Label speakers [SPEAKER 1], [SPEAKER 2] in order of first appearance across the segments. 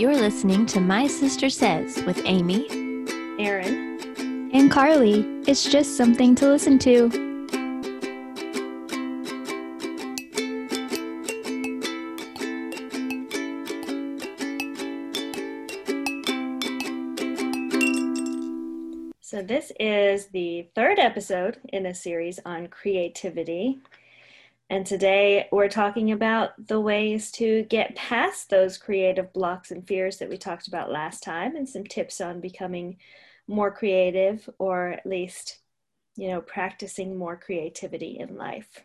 [SPEAKER 1] You're listening to My Sister Says with Amy,
[SPEAKER 2] Erin,
[SPEAKER 3] and Carly. It's just something to listen to.
[SPEAKER 2] So, this is the third episode in a series on creativity. And today we're talking about the ways to get past those creative blocks and fears that we talked about last time, and some tips on becoming more creative or at least, you know, practicing more creativity in life.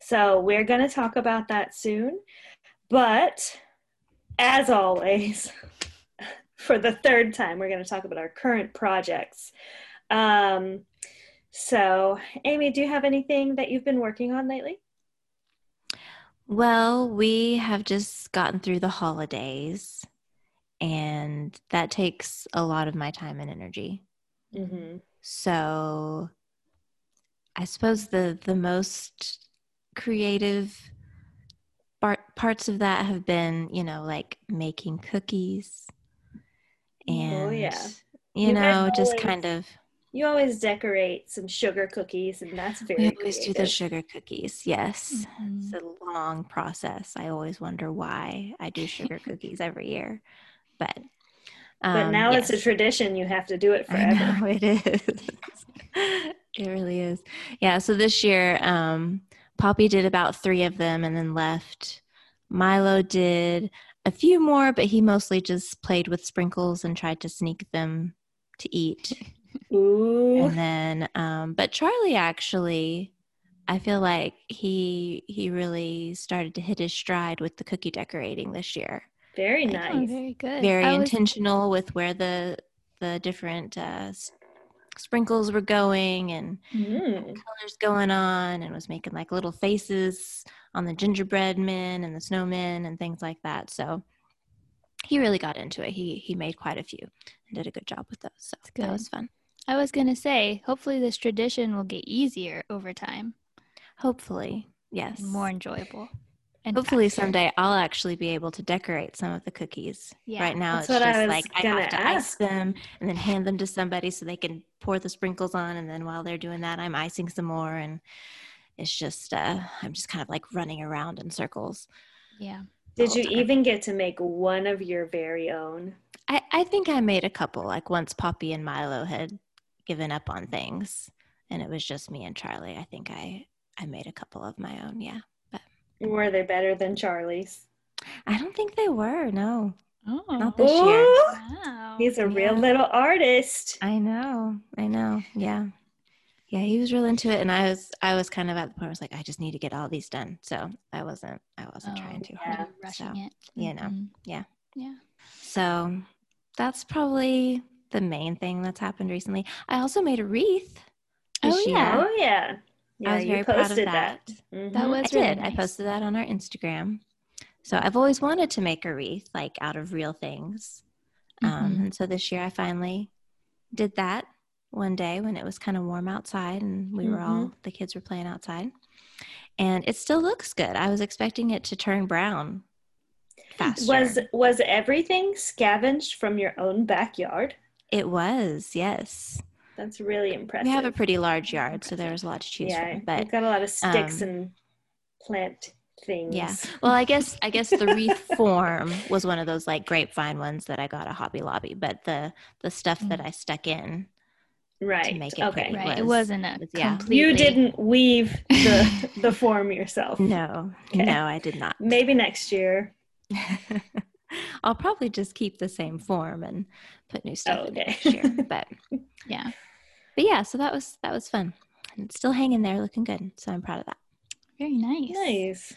[SPEAKER 2] So, we're going to talk about that soon. But as always, for the third time, we're going to talk about our current projects. Um, so, Amy, do you have anything that you've been working on lately?
[SPEAKER 1] Well, we have just gotten through the holidays, and that takes a lot of my time and energy.
[SPEAKER 2] Mm-hmm.
[SPEAKER 1] So, I suppose the the most creative part, parts of that have been, you know, like making cookies and
[SPEAKER 2] oh yeah,
[SPEAKER 1] you,
[SPEAKER 2] You
[SPEAKER 1] know, just
[SPEAKER 2] always-
[SPEAKER 1] kind of
[SPEAKER 2] you always decorate some sugar cookies, and that's very.
[SPEAKER 1] we always do the sugar cookies. Yes.
[SPEAKER 3] Mhm.
[SPEAKER 1] It's a long process. I always wonder why I do sugar cookies every year. But
[SPEAKER 2] But
[SPEAKER 1] um,
[SPEAKER 2] now it's a tradition; you have to do it
[SPEAKER 1] I
[SPEAKER 2] forever.
[SPEAKER 1] know it is. it really is. Yeah. So this year, um, Poppy did about three of them and then left. Milo did a few more, but he mostly just played with sprinkles and tried to sneak them to eat.
[SPEAKER 2] Ooh,
[SPEAKER 1] And then, um, but Charlie actually, I feel like he he really started to hit his stride with the cookie decorating this year
[SPEAKER 2] very
[SPEAKER 1] I
[SPEAKER 2] nice.
[SPEAKER 3] Oh, very good.
[SPEAKER 1] very
[SPEAKER 3] I was-
[SPEAKER 1] intentional with where the the different uh, s- sprinkles were going and
[SPEAKER 2] Mm.
[SPEAKER 1] colors going on and was making like little faces on the gingerbread men and the snowmen and things like that so he really got into it he he made quite a few and did a good job with those so
[SPEAKER 3] good.
[SPEAKER 1] that was fun
[SPEAKER 3] I was gonna say, hopefully this tradition will get easier over time
[SPEAKER 1] hopefully yes
[SPEAKER 3] and more enjoyable. And
[SPEAKER 1] hopefully
[SPEAKER 3] faster.
[SPEAKER 1] someday i'll actually be able to decorate some of the cookies
[SPEAKER 3] Yeah,
[SPEAKER 1] right now
[SPEAKER 2] that's
[SPEAKER 1] it's
[SPEAKER 2] what I
[SPEAKER 1] just like i have to
[SPEAKER 2] ask.
[SPEAKER 1] ice them and then hand them to somebody so they can pour the sprinkles on and then while they're doing that i'm icing some more and it's just uh i'm just kind of like running around in circles
[SPEAKER 3] Yeah.
[SPEAKER 2] Did you
[SPEAKER 1] time.
[SPEAKER 2] even get to make one of your very own?
[SPEAKER 1] I, I think I made a couple, like once Poppy and Milo had given up on things and it was just me and Charlie. I think I, I made a couple of my own, yeah.
[SPEAKER 2] Were they better than Charlie's?
[SPEAKER 1] I don't think they were, no.
[SPEAKER 3] Oh.
[SPEAKER 1] Not this year.
[SPEAKER 3] Wow.
[SPEAKER 2] he's a real little artist.
[SPEAKER 1] I know, I know, yeah. Yeah, he was real into it and I was I was kind of at the point where I was like, I just need to get all these done. So I wasn't I wasn't
[SPEAKER 3] Oh,
[SPEAKER 1] trying too
[SPEAKER 2] yeah.
[SPEAKER 1] hard.
[SPEAKER 3] rushing
[SPEAKER 1] so,
[SPEAKER 3] it.
[SPEAKER 1] you know,
[SPEAKER 3] Mhm.
[SPEAKER 1] yeah.
[SPEAKER 3] Yeah.
[SPEAKER 1] So that's probably the main thing that's happened recently. I also made a wreath.
[SPEAKER 3] Oh, yeah.
[SPEAKER 2] Oh yeah, yeah.
[SPEAKER 1] I was very proud of
[SPEAKER 2] posted
[SPEAKER 1] that.
[SPEAKER 2] Mhm.
[SPEAKER 3] That
[SPEAKER 1] I
[SPEAKER 3] was really
[SPEAKER 1] did. I posted that on our Instagram. So I've always wanted to make a wreath like out of real things. Um,
[SPEAKER 3] Mhm.
[SPEAKER 1] and so this year I finally did that one day when it was kind of warm outside and we were all, the kids were playing outside. And it still looks good. I was expecting it to turn brown faster.
[SPEAKER 2] Was was everything scavenged from your own backyard?
[SPEAKER 1] It was, yes.
[SPEAKER 2] That's really impressive.
[SPEAKER 1] We have a pretty large yard, so there was a lot to choose
[SPEAKER 2] yeah,
[SPEAKER 1] from.
[SPEAKER 2] you've
[SPEAKER 1] But
[SPEAKER 2] got a lot of sticks
[SPEAKER 1] um,
[SPEAKER 2] and plant things.
[SPEAKER 1] Yeah. Well, I guess I guess the wreath form was one of those like grapevine ones that I got at Hobby Lobby, but the the stuff that I stuck in
[SPEAKER 2] right.
[SPEAKER 1] to make it
[SPEAKER 2] okay.
[SPEAKER 1] pretty.
[SPEAKER 3] Right. it
[SPEAKER 1] was-
[SPEAKER 3] wasn't a
[SPEAKER 1] was- yeah.
[SPEAKER 3] completely.
[SPEAKER 2] You didn't weave the the form yourself.
[SPEAKER 1] no,
[SPEAKER 2] Okay.
[SPEAKER 1] no, I did not.
[SPEAKER 2] Maybe next year.
[SPEAKER 1] I'll probably just keep the same form and put new stuff
[SPEAKER 2] Oh,
[SPEAKER 1] in
[SPEAKER 2] okay.
[SPEAKER 1] next year. But
[SPEAKER 3] Yeah.
[SPEAKER 1] but yeah, so that was that was fun. And it's still hanging there, looking good. So I'm proud of that.
[SPEAKER 3] Very nice.
[SPEAKER 2] Nice.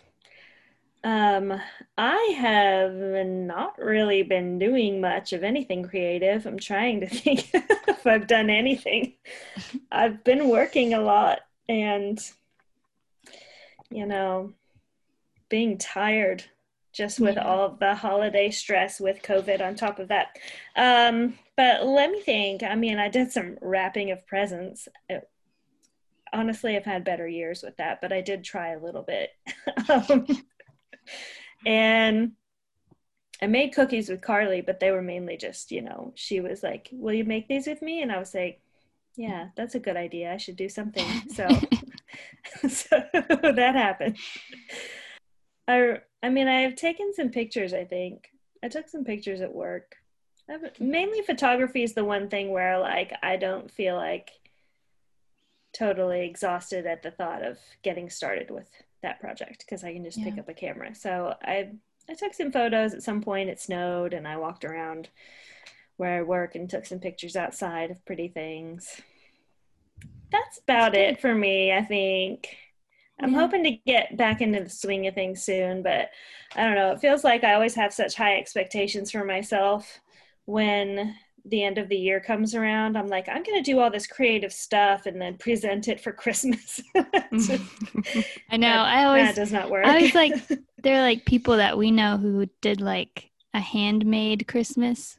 [SPEAKER 2] Um, I have not really been doing much of anything creative. I'm trying to think if I've done anything. I've been working a lot and, you know, being tired just with
[SPEAKER 3] Yeah.
[SPEAKER 2] all of the holiday stress with COVID on top of that. Um, but let me think. I mean, I did some wrapping of presents. It- honestly, I've had better years with that, but I did try a little bit. um, and I made cookies with Carly, but they were mainly just, you know, she was like, Will you make these with me? And I was like, Yeah, that's a good idea. I should do something. So, so that happened. I, I mean, I've taken some pictures, I think. I took some pictures at work. I've, mainly photography is the one thing where, like, I don't feel like totally exhausted at the thought of getting started with that project because I can just pick up a camera. So I I took some photos at some point. It snowed and I walked around where I work and took some pictures outside of pretty things. That's about it for me, I think. I'm
[SPEAKER 3] Yeah.
[SPEAKER 2] hoping to get back into the swing of things soon, but I don't know. It feels like I always have such high expectations for myself when the end of the year comes around. I'm like, I'm going to do all this creative stuff and then present it for Christmas. Just-
[SPEAKER 3] I know.
[SPEAKER 2] that-
[SPEAKER 3] I always
[SPEAKER 2] that does not work.
[SPEAKER 3] I was like, there are like people that we know who did like a handmade Christmas.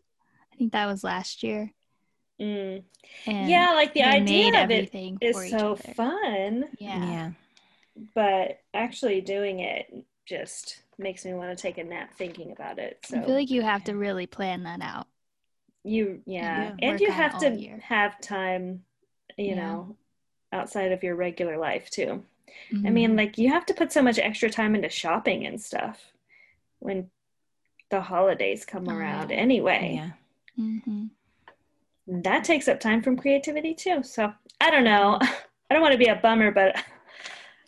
[SPEAKER 3] I think that was last year.
[SPEAKER 2] Mm.
[SPEAKER 3] And
[SPEAKER 2] yeah, like the idea of it
[SPEAKER 3] everything
[SPEAKER 2] is
[SPEAKER 3] for each
[SPEAKER 2] so
[SPEAKER 3] other.
[SPEAKER 2] fun,
[SPEAKER 3] Yeah.
[SPEAKER 1] yeah.
[SPEAKER 2] But actually doing it just makes me want to take a nap thinking about it. So
[SPEAKER 3] I feel like you have to really plan that out.
[SPEAKER 2] you, yeah,
[SPEAKER 3] Yeah,
[SPEAKER 2] and you have to
[SPEAKER 3] year.
[SPEAKER 2] have time, you
[SPEAKER 3] Yeah.
[SPEAKER 2] know, outside of your regular life too. I
[SPEAKER 3] Mhm.
[SPEAKER 2] mean, like you have to put so much extra time into shopping and stuff when the holidays come
[SPEAKER 3] Oh,
[SPEAKER 2] around
[SPEAKER 3] yeah.
[SPEAKER 2] anyway.
[SPEAKER 1] Yeah.
[SPEAKER 3] Mhm.
[SPEAKER 2] that takes up time from creativity too. So I don't know. I don't want to be a bummer, but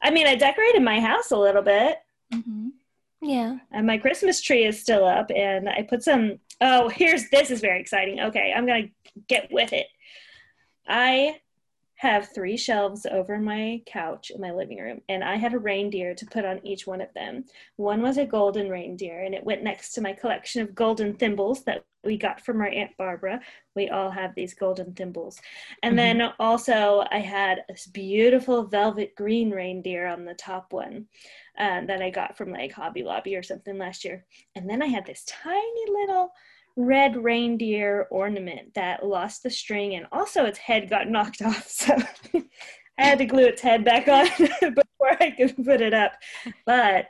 [SPEAKER 2] I mean, I decorated my house a little bit,
[SPEAKER 3] Mhm.
[SPEAKER 1] Yeah.
[SPEAKER 2] and my Christmas tree is still up. And I put some. Oh, here's this is very exciting. Okay, I'm gonna get with it. I have three shelves over my couch in my living room, and I had a reindeer to put on each one of them. One was a golden reindeer, and it went next to my collection of golden thimbles that we got from our Aunt Barbara. We all have these golden thimbles. And
[SPEAKER 1] Mhm.
[SPEAKER 2] then also, I had this beautiful velvet green reindeer on the top one uh, that I got from like Hobby Lobby or something last year. And then I had this tiny little red reindeer ornament that lost the string and also its head got knocked off. So I had to glue its head back on before I could put it up. But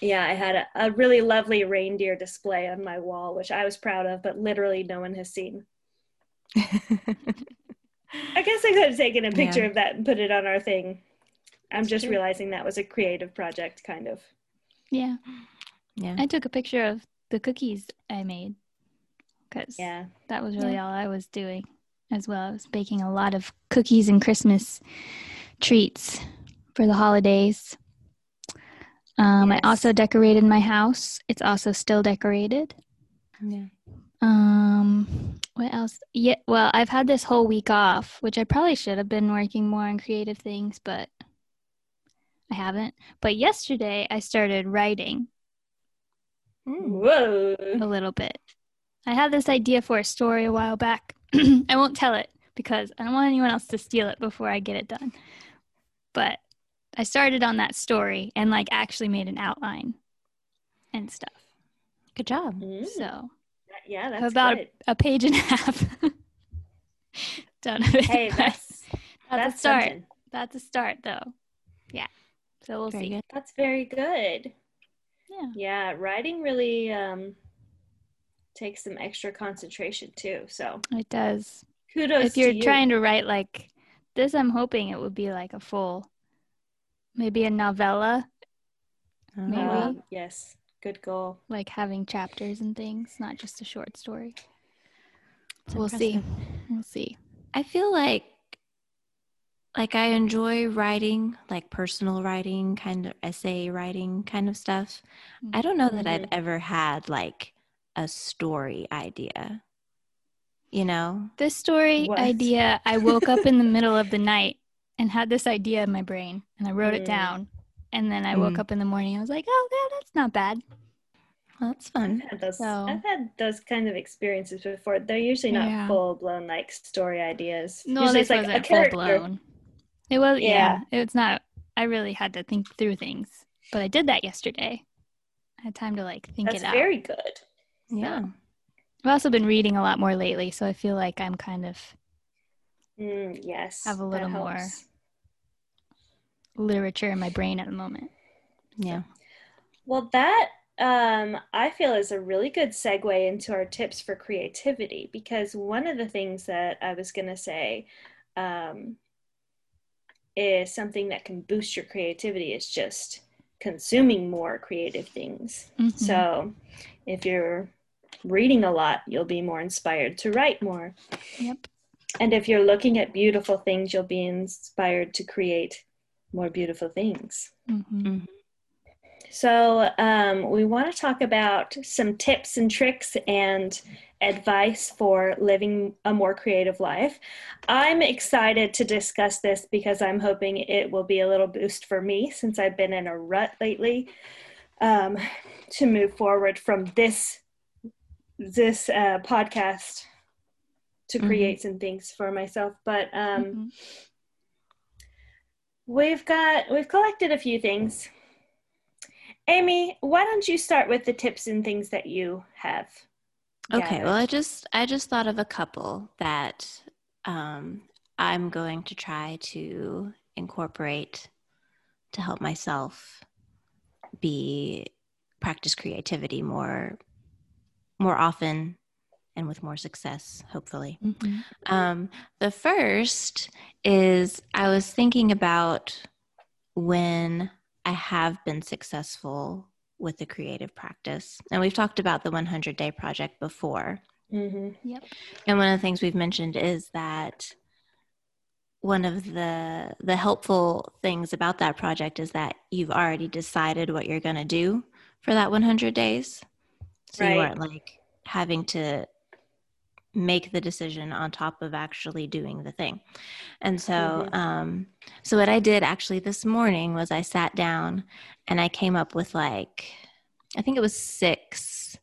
[SPEAKER 2] yeah, I had a, a really lovely reindeer display on my wall, which I was proud of, but literally no one has seen. I guess I could have taken a picture
[SPEAKER 1] Yeah.
[SPEAKER 2] of that and put it on our thing. I'm
[SPEAKER 3] That's
[SPEAKER 2] just
[SPEAKER 3] true.
[SPEAKER 2] realizing that was a creative project, kind of.
[SPEAKER 3] Yeah.
[SPEAKER 1] yeah.
[SPEAKER 3] I took a picture of the cookies I made because
[SPEAKER 2] Yeah.
[SPEAKER 3] that was really all I was doing as well. I was baking a lot of cookies and Christmas treats for the holidays. Um, I also decorated my house. It's also still decorated.
[SPEAKER 1] yeah.
[SPEAKER 3] Um, what else? Yeah, well, I've had this whole week off, which I probably should have been working more on creative things, but I haven't. But yesterday I started writing
[SPEAKER 1] Mm.
[SPEAKER 2] Whoa.
[SPEAKER 3] a little bit. I had this idea for a story a while back. I won't tell it because I don't want anyone else to steal it before I get it done. But I started on that story and like actually made an outline and stuff.
[SPEAKER 1] Good job.
[SPEAKER 2] Mm.
[SPEAKER 3] So
[SPEAKER 2] Yeah, that's
[SPEAKER 3] about
[SPEAKER 2] good.
[SPEAKER 3] a page and a half. Don't know.
[SPEAKER 2] Hey, that's
[SPEAKER 3] that's,
[SPEAKER 2] that's
[SPEAKER 3] a start.
[SPEAKER 2] something.
[SPEAKER 3] That's a start, though. Yeah. So we'll
[SPEAKER 1] Very
[SPEAKER 3] see.
[SPEAKER 1] good.
[SPEAKER 2] That's very good.
[SPEAKER 3] Yeah.
[SPEAKER 2] Yeah, writing really um takes some extra concentration too. So
[SPEAKER 3] It does.
[SPEAKER 2] kudos
[SPEAKER 3] if you're
[SPEAKER 2] to you.
[SPEAKER 3] trying to write like this, I'm hoping it would be like a full, maybe a novella, maybe.
[SPEAKER 2] Uh, yes, good goal.
[SPEAKER 3] like having chapters and things, not just a short story.
[SPEAKER 1] It's
[SPEAKER 3] we'll see. We'll see.
[SPEAKER 1] I feel like like I enjoy writing, like personal writing, kind of essay writing kind of stuff. I don't know that I've
[SPEAKER 2] Mhm.
[SPEAKER 1] ever had like a story idea. You know?
[SPEAKER 3] This story
[SPEAKER 2] What?
[SPEAKER 3] idea, I woke up in the middle of the night and had this idea in my brain, and I wrote it
[SPEAKER 2] Mm.
[SPEAKER 3] down. And then I woke
[SPEAKER 1] Mm.
[SPEAKER 3] up in the morning. I was like, "Oh, yeah, that's not bad."
[SPEAKER 1] Well, that's fun.
[SPEAKER 2] I've had those
[SPEAKER 3] So-
[SPEAKER 2] I've had those kind of experiences before. They're usually not
[SPEAKER 3] Yeah.
[SPEAKER 2] full blown like story ideas.
[SPEAKER 3] No,
[SPEAKER 2] usually
[SPEAKER 3] this wasn't full blown. It was, yeah. It's not. I really had to think through things, but I did that yesterday. I had time to like think
[SPEAKER 2] That's
[SPEAKER 3] it out.
[SPEAKER 2] very good.
[SPEAKER 1] Yeah.
[SPEAKER 3] I've also been reading a lot more lately, so I feel like I'm kind of
[SPEAKER 2] Mm, yes.
[SPEAKER 3] Have a little more.
[SPEAKER 2] helps.
[SPEAKER 3] Literature in my brain at the moment.
[SPEAKER 1] Yeah.
[SPEAKER 2] Well, that um, I feel is a really good segue into our tips for creativity because one of the things that I was going to say um, is something that can boost your creativity is just consuming more creative things.
[SPEAKER 3] Mhm.
[SPEAKER 2] So if you're reading a lot, you'll be more inspired to write more.
[SPEAKER 3] Yep.
[SPEAKER 2] And if you're looking at beautiful things, you'll be inspired to create more beautiful things.
[SPEAKER 3] Mhm.
[SPEAKER 2] So, um, we want to talk about some tips and tricks and advice for living a more creative life. I'm excited to discuss this because I'm hoping it will be a little boost for me since I've been in a rut lately um, to move forward from this this uh, podcast to
[SPEAKER 1] Mhm.
[SPEAKER 2] create some things for myself. But um,
[SPEAKER 3] Mhm.
[SPEAKER 2] We've got we've collected a few things. Amy, why don't you start with the tips and things that you have?
[SPEAKER 1] Okay,
[SPEAKER 2] gathered?
[SPEAKER 1] well, I just I just thought of a couple that um, I'm going to try to incorporate to help myself be practice creativity more more often and with more success, hopefully.
[SPEAKER 3] Mhm.
[SPEAKER 1] Um, the first is I was thinking about when I have been successful with the creative practice. And we've talked about the 100 day project before.
[SPEAKER 2] Mhm.
[SPEAKER 3] Yep.
[SPEAKER 1] And one of the things we've mentioned is that one of the the helpful things about that project is that you've already decided what you're going to do for that 100 days. So you aren't like having to make the decision on top of actually doing the thing. And so
[SPEAKER 2] Mhm.
[SPEAKER 1] um so what I did actually this morning was I sat down and I came up with like I think it was 6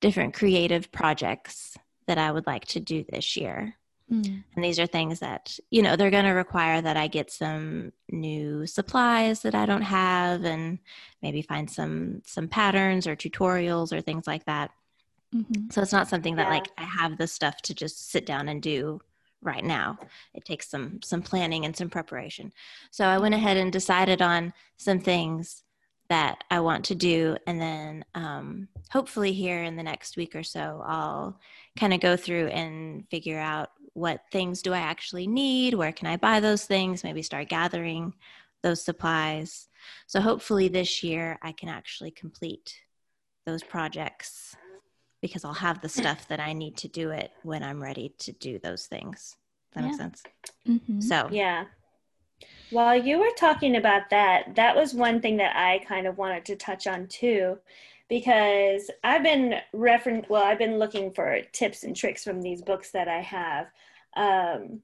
[SPEAKER 1] different creative projects that I would like to do this year.
[SPEAKER 3] Mm.
[SPEAKER 1] And these are things that, you know, they're going to require that I get some new supplies that I don't have and maybe find some some patterns or tutorials or things like that.
[SPEAKER 3] Mhm.
[SPEAKER 1] So it's not something that
[SPEAKER 2] Yeah.
[SPEAKER 1] like I have the stuff to just sit down and do right now. It takes some some planning and some preparation. So I went ahead and decided on some things that I want to do, and then um, hopefully here in the next week or so, I'll kind of go through and figure out what things do I actually need, where can I buy those things, maybe start gathering those supplies. So hopefully this year I can actually complete those projects because I'll have the stuff that I need to do it when I'm ready to do those things. Does that make
[SPEAKER 3] Yeah.
[SPEAKER 1] sense?
[SPEAKER 3] Mhm.
[SPEAKER 1] So
[SPEAKER 2] Yeah. While you were talking about that, that was one thing that I kind of wanted to touch on too, because I've been referring, well, I've been looking for tips and tricks from these books that I have. Um,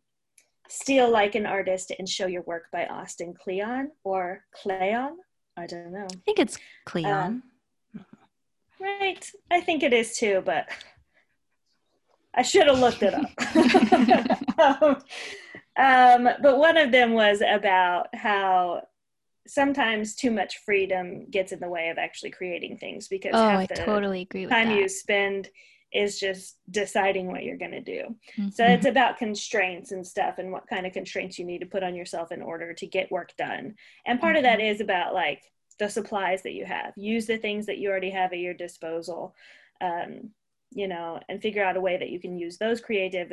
[SPEAKER 2] Steal Like an Artist and Show Your Work by Austin Kleon or Cleon. I don't know.
[SPEAKER 1] I think it's Cleon.
[SPEAKER 2] Right. I think it is too, but I should have looked it up. um, um, but one of them was about how sometimes too much freedom gets in the way of actually creating things because
[SPEAKER 3] Oh,
[SPEAKER 2] half
[SPEAKER 3] I totally agree with
[SPEAKER 2] time
[SPEAKER 3] that.
[SPEAKER 2] you spend is just deciding what you're going to do. So
[SPEAKER 3] Mhm.
[SPEAKER 2] it's about constraints and stuff and what kind of constraints you need to put on yourself in order to get work done. And part of that is about like the supplies that you have. Use the things that you already have at your disposal. Um, you know, and figure out a way that you can use those creative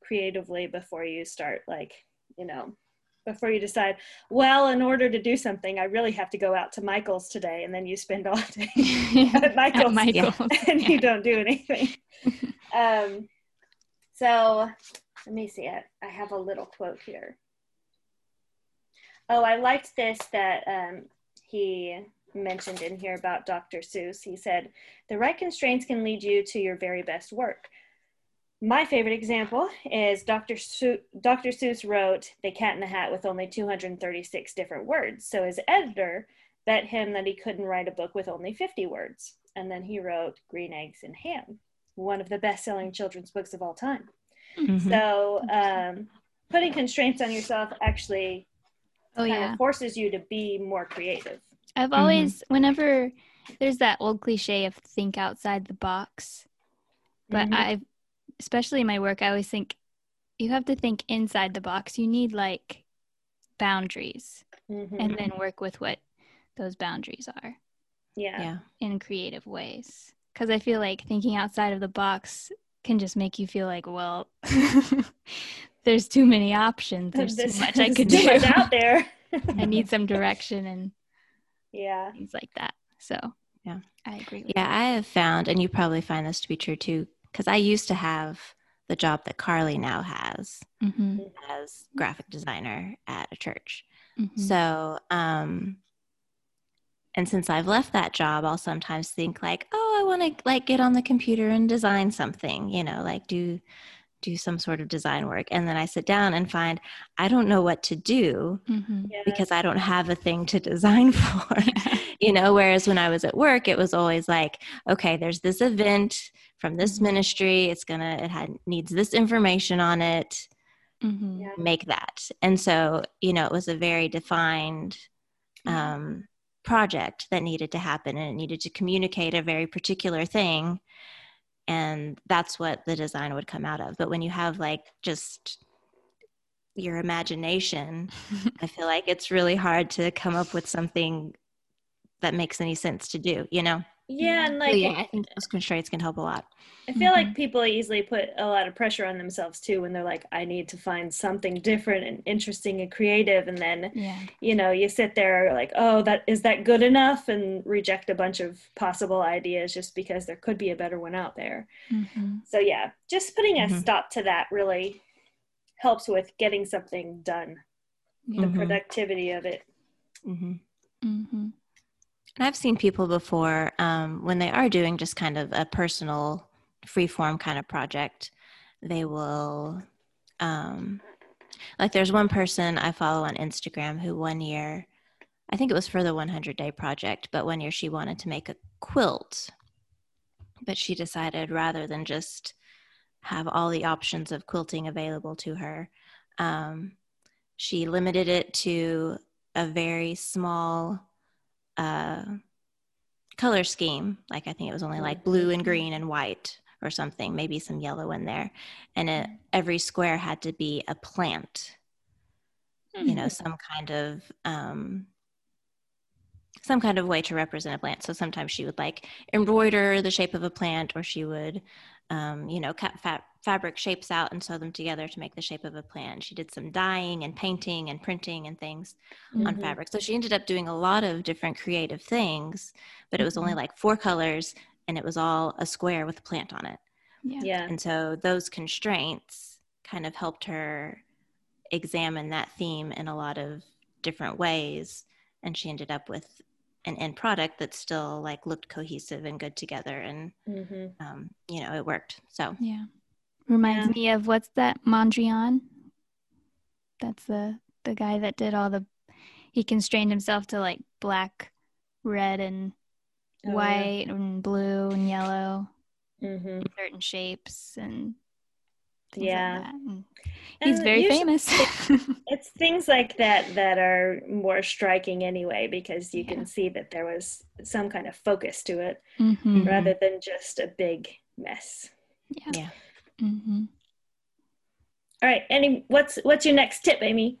[SPEAKER 2] creatively before you start like, you know, before you decide, well, in order to do something, I really have to go out to Michael's today, and then you spend all day at Michael's,
[SPEAKER 3] At Michael's.
[SPEAKER 2] and you don't do anything. um, so let me see it. I have a little quote here. Oh, I liked this that um, he mentioned in here about Dr. Seuss. He said, The right constraints can lead you to your very best work. My favorite example is Dr. Dr. Seuss wrote The Cat in the Hat with only 236 different words. So his editor bet him that he couldn't write a book with only 50 words. And then he wrote Green Eggs and Ham, one of the best selling children's books of all time.
[SPEAKER 1] Mhm.
[SPEAKER 2] So um, putting constraints on yourself actually
[SPEAKER 3] oh
[SPEAKER 2] kind
[SPEAKER 3] yeah.
[SPEAKER 2] of forces you to be more creative.
[SPEAKER 3] I've always, whenever there's that old cliche of think outside the box, but
[SPEAKER 2] Mhm.
[SPEAKER 3] I, especially in my work, I always think you have to think inside the box. You need like boundaries
[SPEAKER 2] Mhm.
[SPEAKER 3] and then work with what those boundaries are.
[SPEAKER 2] Yeah.
[SPEAKER 1] Yeah.
[SPEAKER 3] in creative ways. Because I feel like thinking outside of the box can just make you feel like, well, there's too many options. There's too much I could do.
[SPEAKER 2] out there.
[SPEAKER 3] I need some direction and
[SPEAKER 2] yeah.
[SPEAKER 3] things like that. So
[SPEAKER 1] Yeah.
[SPEAKER 3] I agree with
[SPEAKER 1] Yeah, I have found, and you probably find this to be true too, because I used to have the job that Carly now has
[SPEAKER 3] that. hmm
[SPEAKER 1] as graphic designer at a church.
[SPEAKER 3] hmm
[SPEAKER 1] So, um, and since I've left that job, I'll sometimes think like, oh, I want to like get on the computer and design something, you know, like do do some sort of design work. And then I sit down and find I don't know what to do
[SPEAKER 3] hmm
[SPEAKER 2] Yeah.
[SPEAKER 1] because I don't have a thing to design for. you know, whereas when I was at work, it was always like, okay, there's this event from this
[SPEAKER 3] Mhm.
[SPEAKER 1] ministry. It's gonna it had needs this information on it
[SPEAKER 3] hmm
[SPEAKER 2] Yeah.
[SPEAKER 1] make that. And so, you know, it was a very defined um, project that needed to happen and it needed to communicate a very particular thing. And that's what the design would come out of. But when you have like just your imagination, I feel like it's really hard to come up with something that makes any sense to do, you know?
[SPEAKER 2] Yeah, and
[SPEAKER 1] So,
[SPEAKER 2] like
[SPEAKER 1] yeah, I think those constraints can help a lot.
[SPEAKER 2] I feel like
[SPEAKER 3] Mhm.
[SPEAKER 2] people easily put a lot of pressure on themselves too when they're like, I need to find something different and interesting and creative, and then
[SPEAKER 3] Yeah.
[SPEAKER 2] you know you sit there like, oh, that is that good enough, and reject a bunch of possible ideas just because there could be a better one out there.
[SPEAKER 3] hmm
[SPEAKER 2] So yeah, just putting a
[SPEAKER 1] Mhm.
[SPEAKER 2] stop to that really helps with getting something done. The
[SPEAKER 1] Mhm.
[SPEAKER 2] productivity of it.
[SPEAKER 1] And I've seen people before um, when they are doing just kind of a personal, free form kind of project, they will, um, like, there's one person I follow on Instagram who one year, I think it was for the 100 day project, but one year she wanted to make a quilt. But she decided rather than just have all the options of quilting available to her, um, she limited it to a very small uh, color scheme. Like I think it was only like blue and green and white or something, maybe some yellow in there. And it, every square had to be a plant, you know, some kind of um, some kind of way to represent a plant. So sometimes she would like embroider the shape of a plant, or she would, um, you know, cut fa- fabric shapes out and sew them together to make the shape of a plant. She did some dyeing and painting and printing and things on
[SPEAKER 2] Mhm.
[SPEAKER 1] fabric. So she ended up doing a lot of different creative things, but it was only
[SPEAKER 3] Mhm.
[SPEAKER 1] like four colors and it was all a square with a plant on it.
[SPEAKER 3] Yeah.
[SPEAKER 2] Yeah.
[SPEAKER 1] And so those constraints kind of helped her examine that theme in a lot of different ways. And she ended up with an end product that still like looked cohesive and good together. And,
[SPEAKER 2] hmm
[SPEAKER 1] um, you know, it worked. So
[SPEAKER 3] Yeah. Reminds
[SPEAKER 2] Yeah.
[SPEAKER 3] me of what's that Mondrian? That's the the guy that did all the he constrained himself to like black, red and
[SPEAKER 2] Oh, yeah.
[SPEAKER 3] white and blue and yellow,
[SPEAKER 2] hmm
[SPEAKER 3] certain shapes and things
[SPEAKER 2] Yeah.
[SPEAKER 3] like that. And he's
[SPEAKER 2] And
[SPEAKER 3] very
[SPEAKER 2] usually
[SPEAKER 3] famous.
[SPEAKER 2] It's things like that that are more striking anyway, because you
[SPEAKER 3] Yeah.
[SPEAKER 2] can see that there was some kind of focus to it
[SPEAKER 3] hmm
[SPEAKER 1] Mhm.
[SPEAKER 2] rather than just a big mess.
[SPEAKER 3] Yeah.
[SPEAKER 1] yeah.
[SPEAKER 3] Hmm
[SPEAKER 2] All right, any what's what's your next tip, Amy?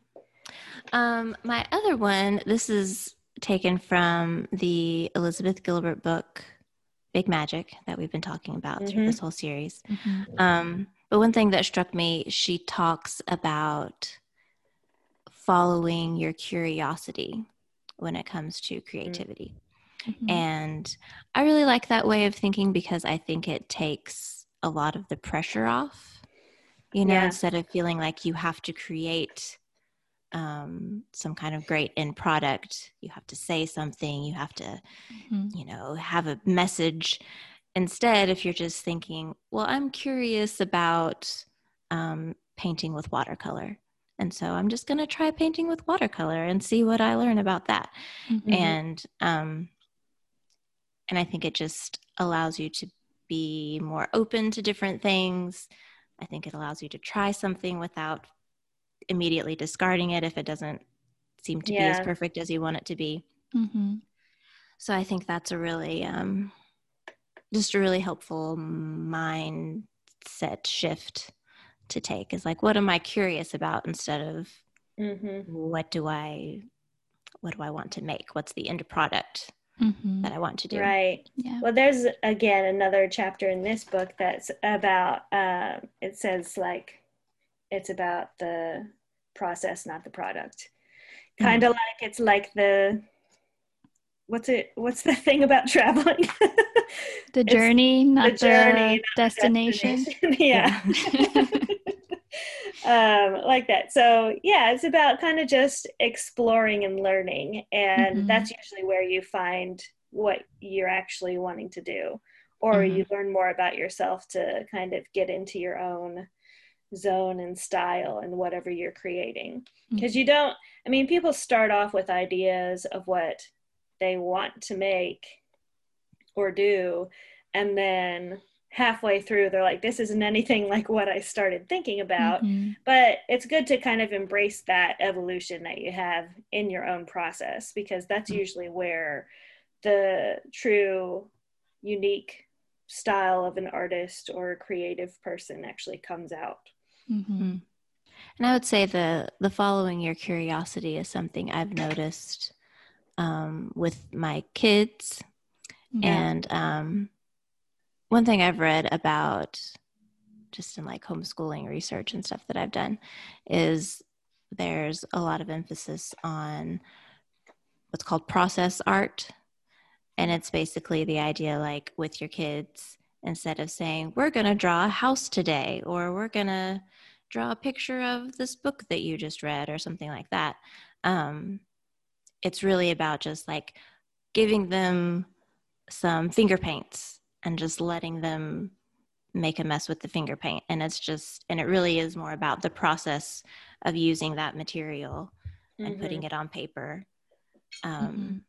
[SPEAKER 1] Um, my other one, this is taken from the Elizabeth Gilbert book, Big Magic, that we've been talking about through
[SPEAKER 2] Mhm.
[SPEAKER 1] this whole series.
[SPEAKER 3] hmm
[SPEAKER 1] Um, but one thing that struck me, she talks about following your curiosity when it comes to creativity.
[SPEAKER 3] Mm-hmm.
[SPEAKER 1] And I really like that way of thinking because I think it takes a lot of the pressure off. You know,
[SPEAKER 2] Yeah.
[SPEAKER 1] instead of feeling like you have to create um, some kind of great end product, you have to say something, you have to,
[SPEAKER 3] hmm
[SPEAKER 1] you know, have a message. Instead, if you're just thinking, well, I'm curious about um, painting with watercolor. And so I'm just going to try painting with watercolor and see what I learn about that
[SPEAKER 3] Mhm.
[SPEAKER 1] and um and i think it just allows you to be more open to different things. I think it allows you to try something without immediately discarding it if it doesn't seem to be as perfect as you want it to be.
[SPEAKER 3] Mhm.
[SPEAKER 1] so i think that's a really um just a really helpful mindset shift to take is like what am i curious about instead of
[SPEAKER 2] hmm
[SPEAKER 1] what do i what do i want to make? What's the end product
[SPEAKER 3] Mhm.
[SPEAKER 1] that I want to do.
[SPEAKER 2] Right.
[SPEAKER 3] Yeah.
[SPEAKER 2] Well, there's again another chapter in this book that's about. Uh, it says like, it's about the process, not the product. Kind of like it's like the. What's it? What's the thing about traveling?
[SPEAKER 3] The journey, not the,
[SPEAKER 2] journey, not the
[SPEAKER 3] destination.
[SPEAKER 2] destination. yeah. um, like that. So yeah, it's about kind of just exploring and learning, and
[SPEAKER 3] Mhm.
[SPEAKER 2] that's usually where you find what you're actually wanting to do, or
[SPEAKER 1] Mhm.
[SPEAKER 2] you learn more about yourself to kind of get into your own zone and style and whatever you're creating. Because you don't. I mean, people start off with ideas of what they want to make or do, and then halfway through they're like this isn't anything like what i started thinking about
[SPEAKER 3] Mhm.
[SPEAKER 2] but it's good to kind of embrace that evolution that you have in your own process because that's
[SPEAKER 1] Mm.
[SPEAKER 2] usually where the true unique style of an artist or a creative person actually comes out
[SPEAKER 3] Mhm.
[SPEAKER 1] And I would say the the following your curiosity is something I've noticed um, with my kids,
[SPEAKER 3] Yeah.
[SPEAKER 1] and um, one thing I've read about just in like homeschooling research and stuff that I've done is there's a lot of emphasis on what's called process art, and it's basically the idea like with your kids instead of saying we're going to draw a house today or we're going to draw a picture of this book that you just read or something like that. Um, it's really about just like giving them some finger paints and just letting them make a mess with the finger paint. And it's just and it really is more about the process of using that material and putting it on paper. Um,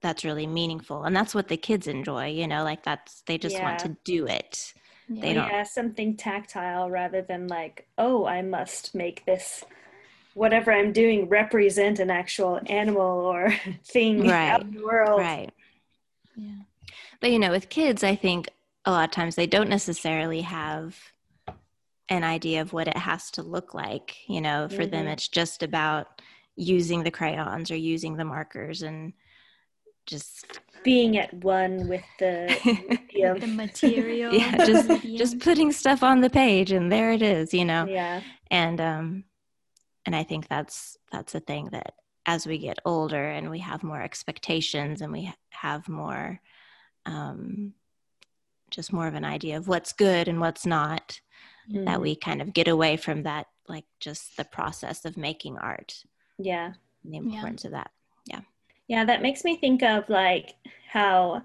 [SPEAKER 1] that's really meaningful. And that's what the kids enjoy you know like that's they just want to do it.
[SPEAKER 3] Yeah.
[SPEAKER 1] they don't-
[SPEAKER 2] yeah something tactile rather than like oh i must make this whatever i'm doing represent an actual animal or thing out
[SPEAKER 1] Right,
[SPEAKER 2] in the world.
[SPEAKER 1] Right.
[SPEAKER 3] Yeah.
[SPEAKER 1] But you know, with kids, I think a lot of times they don't necessarily have an idea of what it has to look like. You know, for them,
[SPEAKER 2] Mhm.
[SPEAKER 1] it's just about using the crayons or using the markers and just
[SPEAKER 2] being at one with the medium.
[SPEAKER 3] The material.
[SPEAKER 1] yeah, just just putting stuff on the page and there it is. You know,
[SPEAKER 2] yeah
[SPEAKER 1] and um, and I think that's that's a thing that as we get older and we have more expectations and we have more um, just more of an idea of what's good and what's not that
[SPEAKER 2] Mhm.
[SPEAKER 1] we kind of get away from that like just the process of making art.
[SPEAKER 2] Yeah.
[SPEAKER 1] The importance of that.
[SPEAKER 2] Yeah. Yeah, that makes me think of like how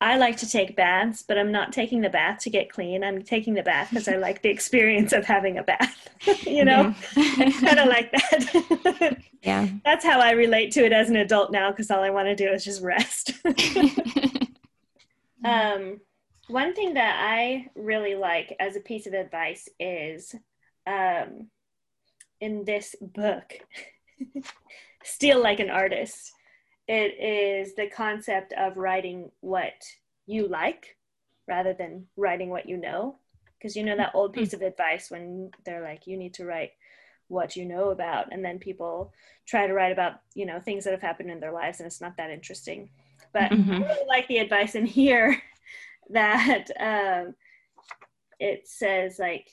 [SPEAKER 2] i like to take baths but i'm not taking the bath to get clean. I'm taking the bath because i like the experience of having a bath you know? It's kind of like that.
[SPEAKER 1] Yeah.
[SPEAKER 2] That's how i relate to it as an adult now because all i want to do is just rest Um, one thing that I really like as a piece of advice is um, in this book, Steal Like an Artist. It is the concept of writing what you like rather than writing what you know. Because you know that old piece of advice when they're like, you need to write what you know about. And then people try to write about, you know, things that have happened in their lives and it's not that interesting. But I
[SPEAKER 1] Mhm.
[SPEAKER 2] really like the advice in here that um, it says like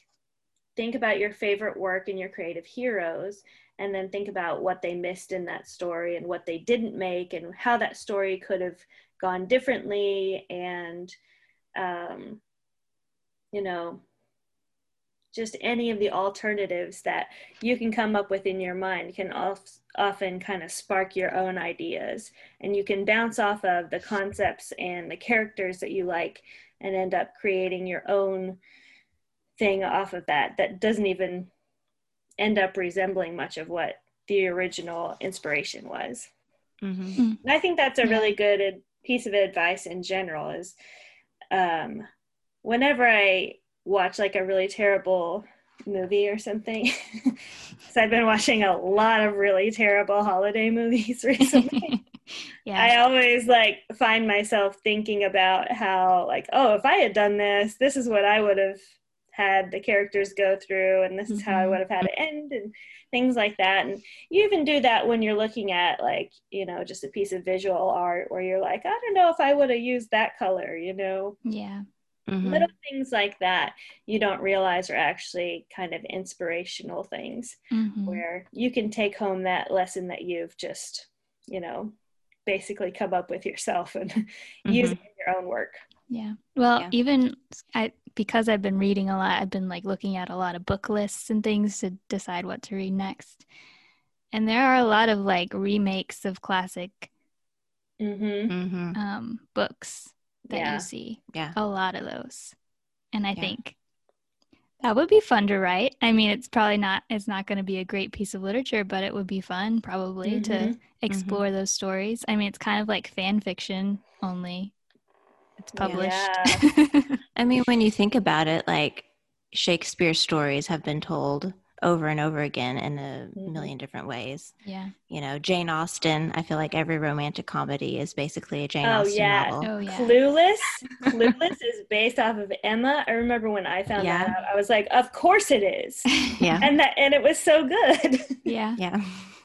[SPEAKER 2] think about your favorite work and your creative heroes and then think about what they missed in that story and what they didn't make and how that story could have gone differently and um, you know just any of the alternatives that you can come up with in your mind can of- often kind of spark your own ideas. And you can bounce off of the concepts and the characters that you like and end up creating your own thing off of that that doesn't even end up resembling much of what the original inspiration was.
[SPEAKER 1] Mhm.
[SPEAKER 2] and i think that's a really good piece of advice in general is um, whenever i watch like a really terrible movie or something so i've been watching a lot of really terrible holiday movies recently
[SPEAKER 3] yeah.
[SPEAKER 2] I always like find myself thinking about how like oh if I had done this this is what I would have had the characters go through and this is how I
[SPEAKER 3] Mhm.
[SPEAKER 2] would have had it end and things like that. And you even do that when you're looking at like, you know, just a piece of visual art where you're like, I don't know if I would have used that color, you know.
[SPEAKER 3] Yeah.
[SPEAKER 1] Mhm.
[SPEAKER 2] Little things like that you don't realize are actually kind of inspirational things
[SPEAKER 3] Mhm.
[SPEAKER 2] where you can take home that lesson that you've just, you know, basically come up with yourself and use it in your own work.
[SPEAKER 3] Yeah. Well,
[SPEAKER 1] Yeah.
[SPEAKER 3] even I because I've been reading a lot, I've been like looking at a lot of book lists and things to decide what to read next. And there are a lot of like remakes of classic
[SPEAKER 2] Mm-hmm.
[SPEAKER 1] Mhm.
[SPEAKER 3] um, books that
[SPEAKER 2] Yeah.
[SPEAKER 3] you see.
[SPEAKER 1] Yeah.
[SPEAKER 3] A lot of those. And I
[SPEAKER 1] Yeah.
[SPEAKER 3] think that would be fun to write. I mean, it's probably not it's not going to be a great piece of literature, but it would be fun probably to
[SPEAKER 2] Mhm.
[SPEAKER 3] explore those stories. I mean, it's kind of like fan fiction only it's
[SPEAKER 1] Yeah.
[SPEAKER 3] published.
[SPEAKER 1] I mean, when you think about it, like Shakespeare stories have been told over and over again in a
[SPEAKER 2] Mhm.
[SPEAKER 1] million different ways.
[SPEAKER 3] yeah.
[SPEAKER 1] You know, Jane Austen, I feel like every romantic comedy is basically a Jane
[SPEAKER 2] Oh,
[SPEAKER 1] Austen
[SPEAKER 2] yeah.
[SPEAKER 1] novel.
[SPEAKER 3] Oh yeah.
[SPEAKER 2] Clueless. Clueless is based off of Emma. I remember when I found that out, I was like, of course it is.
[SPEAKER 1] Yeah.
[SPEAKER 2] And that and it was so good.
[SPEAKER 3] yeah.
[SPEAKER 1] Yeah.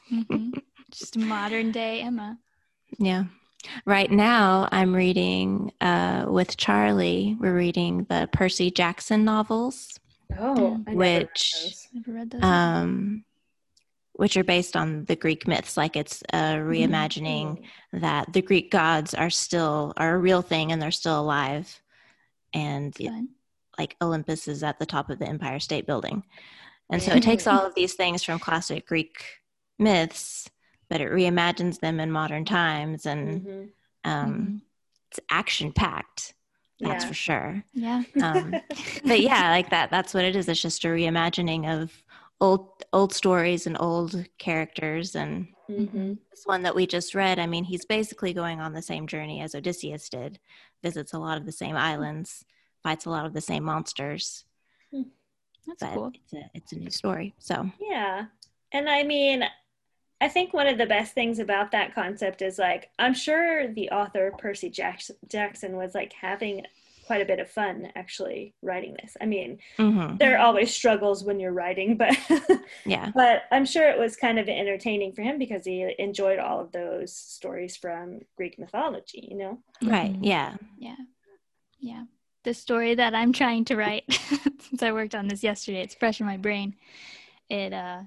[SPEAKER 3] hmm Just modern day Emma.
[SPEAKER 1] Yeah. Right now, I'm reading uh, with Charlie, we're reading the Percy Jackson novels,
[SPEAKER 2] Oh, I
[SPEAKER 1] Which-
[SPEAKER 3] Never read those.
[SPEAKER 1] um, which are based on the Greek myths. Like it's a reimagining that the Greek gods are still are a real thing and they're still alive, and like Olympus is at the top of the Empire State Building. And so it takes all of these things from classic Greek myths, but it reimagines them in modern times and
[SPEAKER 2] Mhm.
[SPEAKER 1] um,
[SPEAKER 3] Mhm.
[SPEAKER 1] it's action packed. That's
[SPEAKER 2] Yeah.
[SPEAKER 1] for sure.
[SPEAKER 3] Yeah.
[SPEAKER 1] Um, but yeah, like that, that's what it is. It's just a reimagining of old, old stories and old characters. And
[SPEAKER 2] Mhm.
[SPEAKER 1] this one that we just read, I mean, he's basically going on the same journey as Odysseus did, visits a lot of the same islands, fights a lot of the same monsters.
[SPEAKER 3] That's
[SPEAKER 1] but
[SPEAKER 3] cool.
[SPEAKER 1] it's a it's a new story. So
[SPEAKER 2] Yeah. And I mean, I think one of the best things about that concept is like, I'm sure the author, Percy Jackson, Jackson, was like having quite a bit of fun actually writing this. I mean,
[SPEAKER 1] mhm.
[SPEAKER 2] there are always struggles when you're writing, but
[SPEAKER 1] yeah,
[SPEAKER 2] but I'm sure it was kind of entertaining for him because he enjoyed all of those stories from Greek mythology, you know?
[SPEAKER 1] right,
[SPEAKER 3] Mhm.
[SPEAKER 1] yeah,
[SPEAKER 3] Yeah. Yeah. The story that I'm trying to write, since I worked on this yesterday, it's fresh in my brain. It uh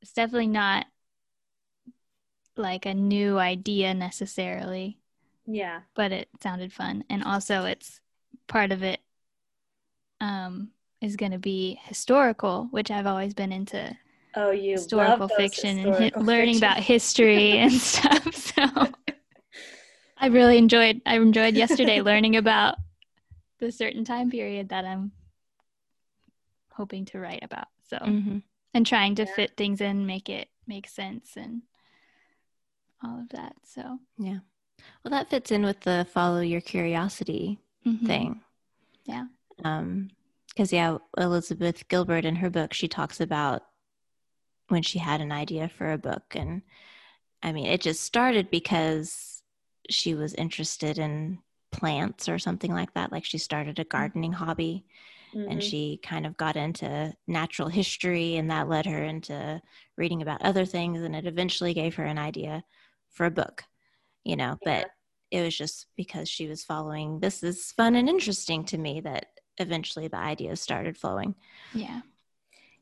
[SPEAKER 3] it's definitely not like a new idea necessarily,
[SPEAKER 2] Yeah.
[SPEAKER 3] but it sounded fun. And also it's part of it um is gonna be historical, which I've always been into
[SPEAKER 2] Oh, you
[SPEAKER 3] historical fiction and hi- learning
[SPEAKER 2] fiction.
[SPEAKER 3] about history and stuff. So I really enjoyed I enjoyed yesterday learning about the certain time period that I'm hoping to write about. So
[SPEAKER 1] hmm
[SPEAKER 3] and trying to
[SPEAKER 2] Yeah.
[SPEAKER 3] fit things in, make it make sense and all of that. So
[SPEAKER 1] yeah. Well, that fits in with the follow your curiosity
[SPEAKER 3] mhm.
[SPEAKER 1] thing.
[SPEAKER 3] Yeah.
[SPEAKER 1] Um, because yeah, Elizabeth Gilbert in her book, she talks about when she had an idea for a book, and I mean, it just started because she was interested in plants or something like that. Like she started a gardening hobby, and
[SPEAKER 2] Mhm.
[SPEAKER 1] she kind of got into natural history, and that led her into reading about other things, and it eventually gave her an idea for a book. You know,
[SPEAKER 2] Yeah.
[SPEAKER 1] but it was just because she was following this is fun and interesting to me that eventually the ideas started flowing
[SPEAKER 3] Yeah.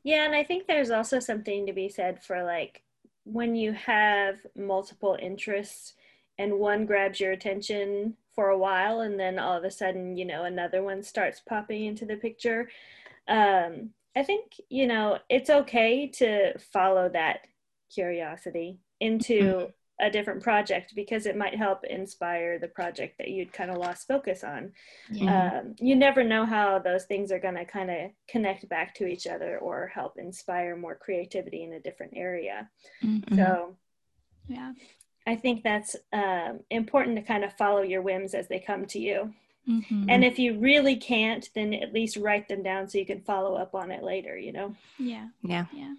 [SPEAKER 2] Yeah, and I think there's also something to be said for like when you have multiple interests and one grabs your attention for a while and then all of a sudden, you know, another one starts popping into the picture. Um, I think, you know, it's okay to follow that curiosity into
[SPEAKER 1] Mhm.
[SPEAKER 2] A different project because it might help inspire the project that you'd kind of lost focus on
[SPEAKER 3] Yeah.
[SPEAKER 2] um, you never know how those things are going to kind of connect back to each other or help inspire more creativity in a different area.
[SPEAKER 3] Mhm.
[SPEAKER 2] So
[SPEAKER 3] Yeah.
[SPEAKER 2] I think that's um, important to kind of follow your whims as they come to you.
[SPEAKER 3] Mhm.
[SPEAKER 2] And if you really can't, then at least write them down so you can follow up on it later, you know?
[SPEAKER 3] yeah.
[SPEAKER 1] yeah
[SPEAKER 3] Yeah.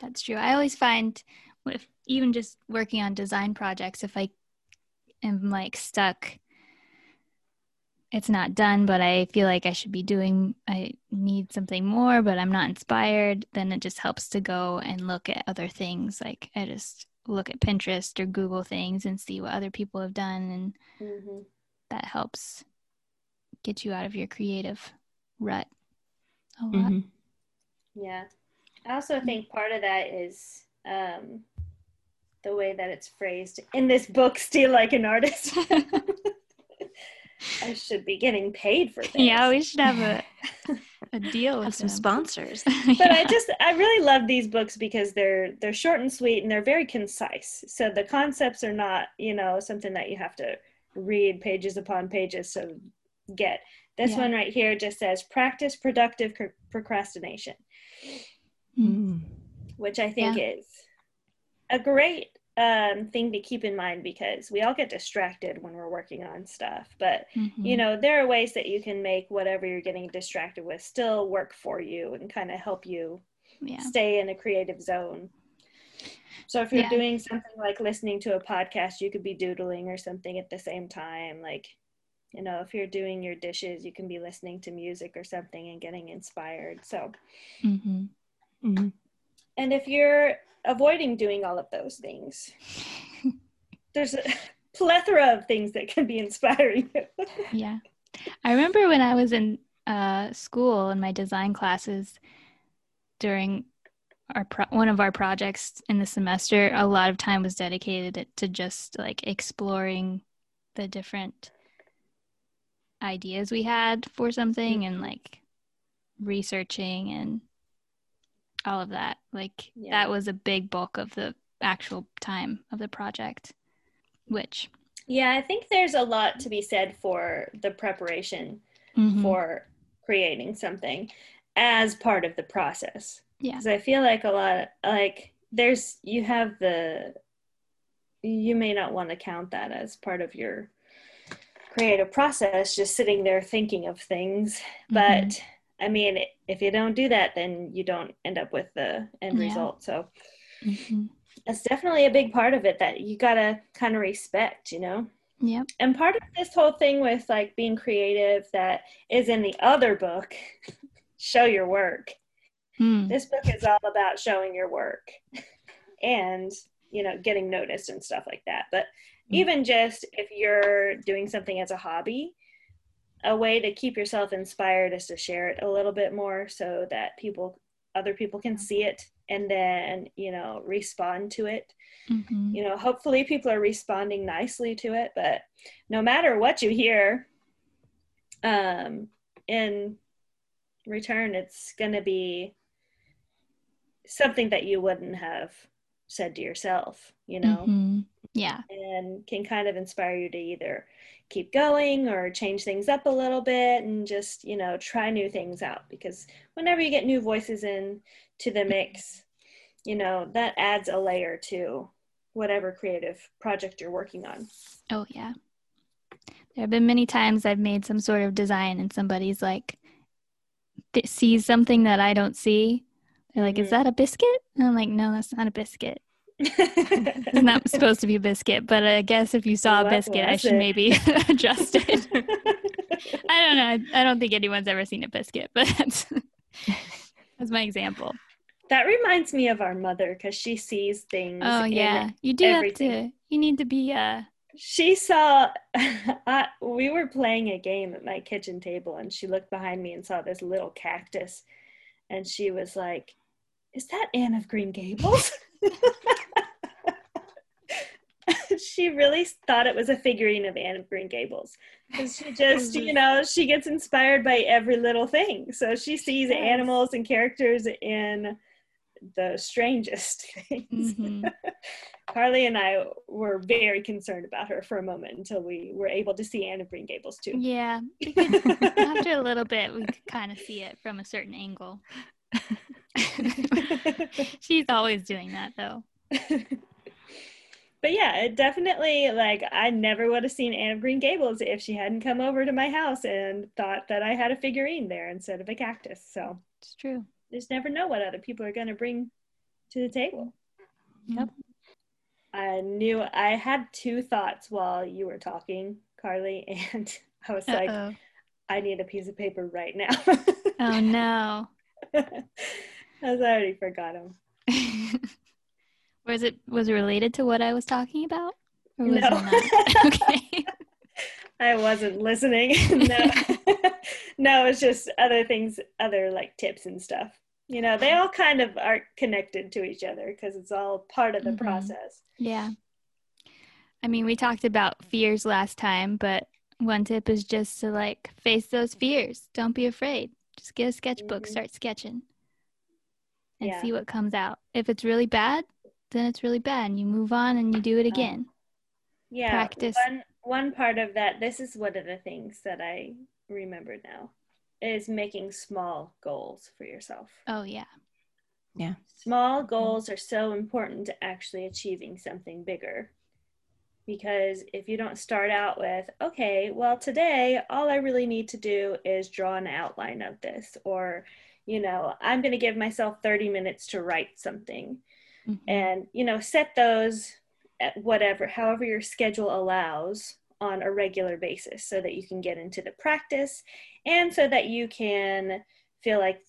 [SPEAKER 3] That's true. I always find with even just working on design projects, if I am like stuck it's not done, but I feel like I should be doing, I need something more, but I'm not inspired, then it just helps to go and look at other things. Like I just look at Pinterest or Google things and see what other people have done. And
[SPEAKER 2] Mm-hmm.
[SPEAKER 3] that helps get you out of your creative rut a lot.
[SPEAKER 1] Mhm.
[SPEAKER 2] Yeah. I also think part of that is um, the way that it's phrased in this book, Steal Like an Artist. I should be getting paid for this.
[SPEAKER 3] yeah, we should have a, a deal with
[SPEAKER 1] some sponsors.
[SPEAKER 2] but I just I really love these books because they're they're short and sweet and they're very concise. So the concepts are not, you know, something that you have to read pages upon pages to get. This
[SPEAKER 3] Yeah.
[SPEAKER 2] one right here just says practice productive cr- procrastination.
[SPEAKER 1] Mm.
[SPEAKER 2] which I think is a great um, thing to keep in mind because we all get distracted when we're working on stuff. But
[SPEAKER 3] Mhm.
[SPEAKER 2] you know, there are ways that you can make whatever you're getting distracted with still work for you and kind of help you
[SPEAKER 3] yeah.
[SPEAKER 2] stay in a creative zone. So if you're
[SPEAKER 3] Yeah.
[SPEAKER 2] doing something like listening to a podcast, you could be doodling or something at the same time. Like, you know, if you're doing your dishes, you can be listening to music or something and getting inspired. So
[SPEAKER 3] hmm
[SPEAKER 1] Mhm.
[SPEAKER 2] And if you're avoiding doing all of those things, there's a plethora of things that can be inspiring.
[SPEAKER 3] Yeah. I remember when I was in uh, school in my design classes during our pro- one of our projects in the semester, a lot of time was dedicated to just like exploring the different ideas we had for something and like researching and all of that. Like
[SPEAKER 2] Yeah.
[SPEAKER 3] that was a big bulk of the actual time of the project, which
[SPEAKER 2] yeah, I think there's a lot to be said for the preparation
[SPEAKER 3] Mhm.
[SPEAKER 2] for creating something as part of the process.
[SPEAKER 3] Yeah.
[SPEAKER 2] Because I feel like a lot, like, there's, you have the, you may not want to count that as part of your creative process, just sitting there thinking of things. But I mean, if you don't do that, then you don't end up with the end
[SPEAKER 3] Yeah.
[SPEAKER 2] result. So
[SPEAKER 3] Mhm.
[SPEAKER 2] that's definitely a big part of it that you gotta kind of respect, you know?
[SPEAKER 3] Yep.
[SPEAKER 2] And part of this whole thing with like being creative that is in the other book, Show Your Work.
[SPEAKER 3] Mm.
[SPEAKER 2] This book is all about showing your work and, you know, getting noticed and stuff like that. But
[SPEAKER 3] Mm.
[SPEAKER 2] even just if you're doing something as a hobby, a way to keep yourself inspired is to share it a little bit more so that people other people can see it and then you know respond to it
[SPEAKER 3] Mhm.
[SPEAKER 2] you know hopefully people are responding nicely to it but no matter what you hear um in return it's going to be something that you wouldn't have said to yourself you know
[SPEAKER 3] Mhm. Yeah.
[SPEAKER 2] and can kind of inspire you to either keep going or change things up a little bit and just you know try new things out because whenever you get new voices in to the mix you know that adds a layer to whatever creative project you're working on
[SPEAKER 3] Oh, yeah. There have been many times I've made some sort of design and somebody's like, th- sees something that I don't see. They're like,
[SPEAKER 2] Mhm.
[SPEAKER 3] is that a biscuit? And I'm like, no, that's not a biscuit. It's not supposed to be a biscuit, but I guess if you saw a biscuit, I should
[SPEAKER 2] it?
[SPEAKER 3] maybe adjust it. I don't know. I don't think anyone's ever seen a biscuit, but that's, that's my example.
[SPEAKER 2] that reminds me of our mother because she sees things
[SPEAKER 3] Oh, yeah. You do have to, you need to be, uh,
[SPEAKER 2] she saw I, we were playing a game at my kitchen table and she looked behind me and saw this little cactus and she was like is that anne of green gables she really thought it was a figurine of anne of green gables because she just you know she gets inspired by every little thing so she sees
[SPEAKER 3] Yes.
[SPEAKER 2] animals and characters in the strangest things
[SPEAKER 3] mhm.
[SPEAKER 2] Carly and I were very concerned about her for a moment until we were able to see Anne of Green Gables too.
[SPEAKER 3] yeah. after a little bit, we could kind of see it from a certain angle. She's always doing that though.
[SPEAKER 2] But yeah, it definitely like I never would have seen Anne of Green Gables if she hadn't come over to my house and thought that I had a figurine there instead of a cactus. So
[SPEAKER 3] It's true.
[SPEAKER 2] you just never know what other people are going to bring to the table.
[SPEAKER 3] Yep.
[SPEAKER 2] I knew I had two thoughts while you were talking, Carly, and I was like,
[SPEAKER 3] Uh-oh.
[SPEAKER 2] I need a piece of paper right now.
[SPEAKER 3] oh no.
[SPEAKER 2] I was already forgot them.
[SPEAKER 3] was it was it related to what I was talking about? Or was
[SPEAKER 2] No.
[SPEAKER 3] it not? okay.
[SPEAKER 2] I wasn't listening. no, no, it's just other things, other like tips and stuff. You know, they all kind of are connected to each other because it's all part of the
[SPEAKER 3] Mhm.
[SPEAKER 2] process.
[SPEAKER 3] Yeah. I mean, we talked about fears last time, but one tip is just to like face those fears. Don't be afraid. Just get a sketchbook,
[SPEAKER 2] Mhm.
[SPEAKER 3] start sketching, and
[SPEAKER 2] Yeah.
[SPEAKER 3] see what comes out. If it's really bad, then it's really bad, and you move on and you do it uh-huh. again.
[SPEAKER 2] Yeah,
[SPEAKER 3] Practice.
[SPEAKER 2] One one part of that. This is one of the things that I remember now is making small goals for yourself.
[SPEAKER 3] Oh yeah. Yeah.
[SPEAKER 2] Small mm-hmm. goals are so important to actually achieving something bigger. Because if you don't start out with, okay, well, today all I really need to do is draw an outline of this, or, you know, I'm going to give myself 30 minutes to write something.
[SPEAKER 3] Mhm.
[SPEAKER 2] And, you know, set those at whatever, however your schedule allows on a regular basis so that you can get into the practice and so that you can feel like,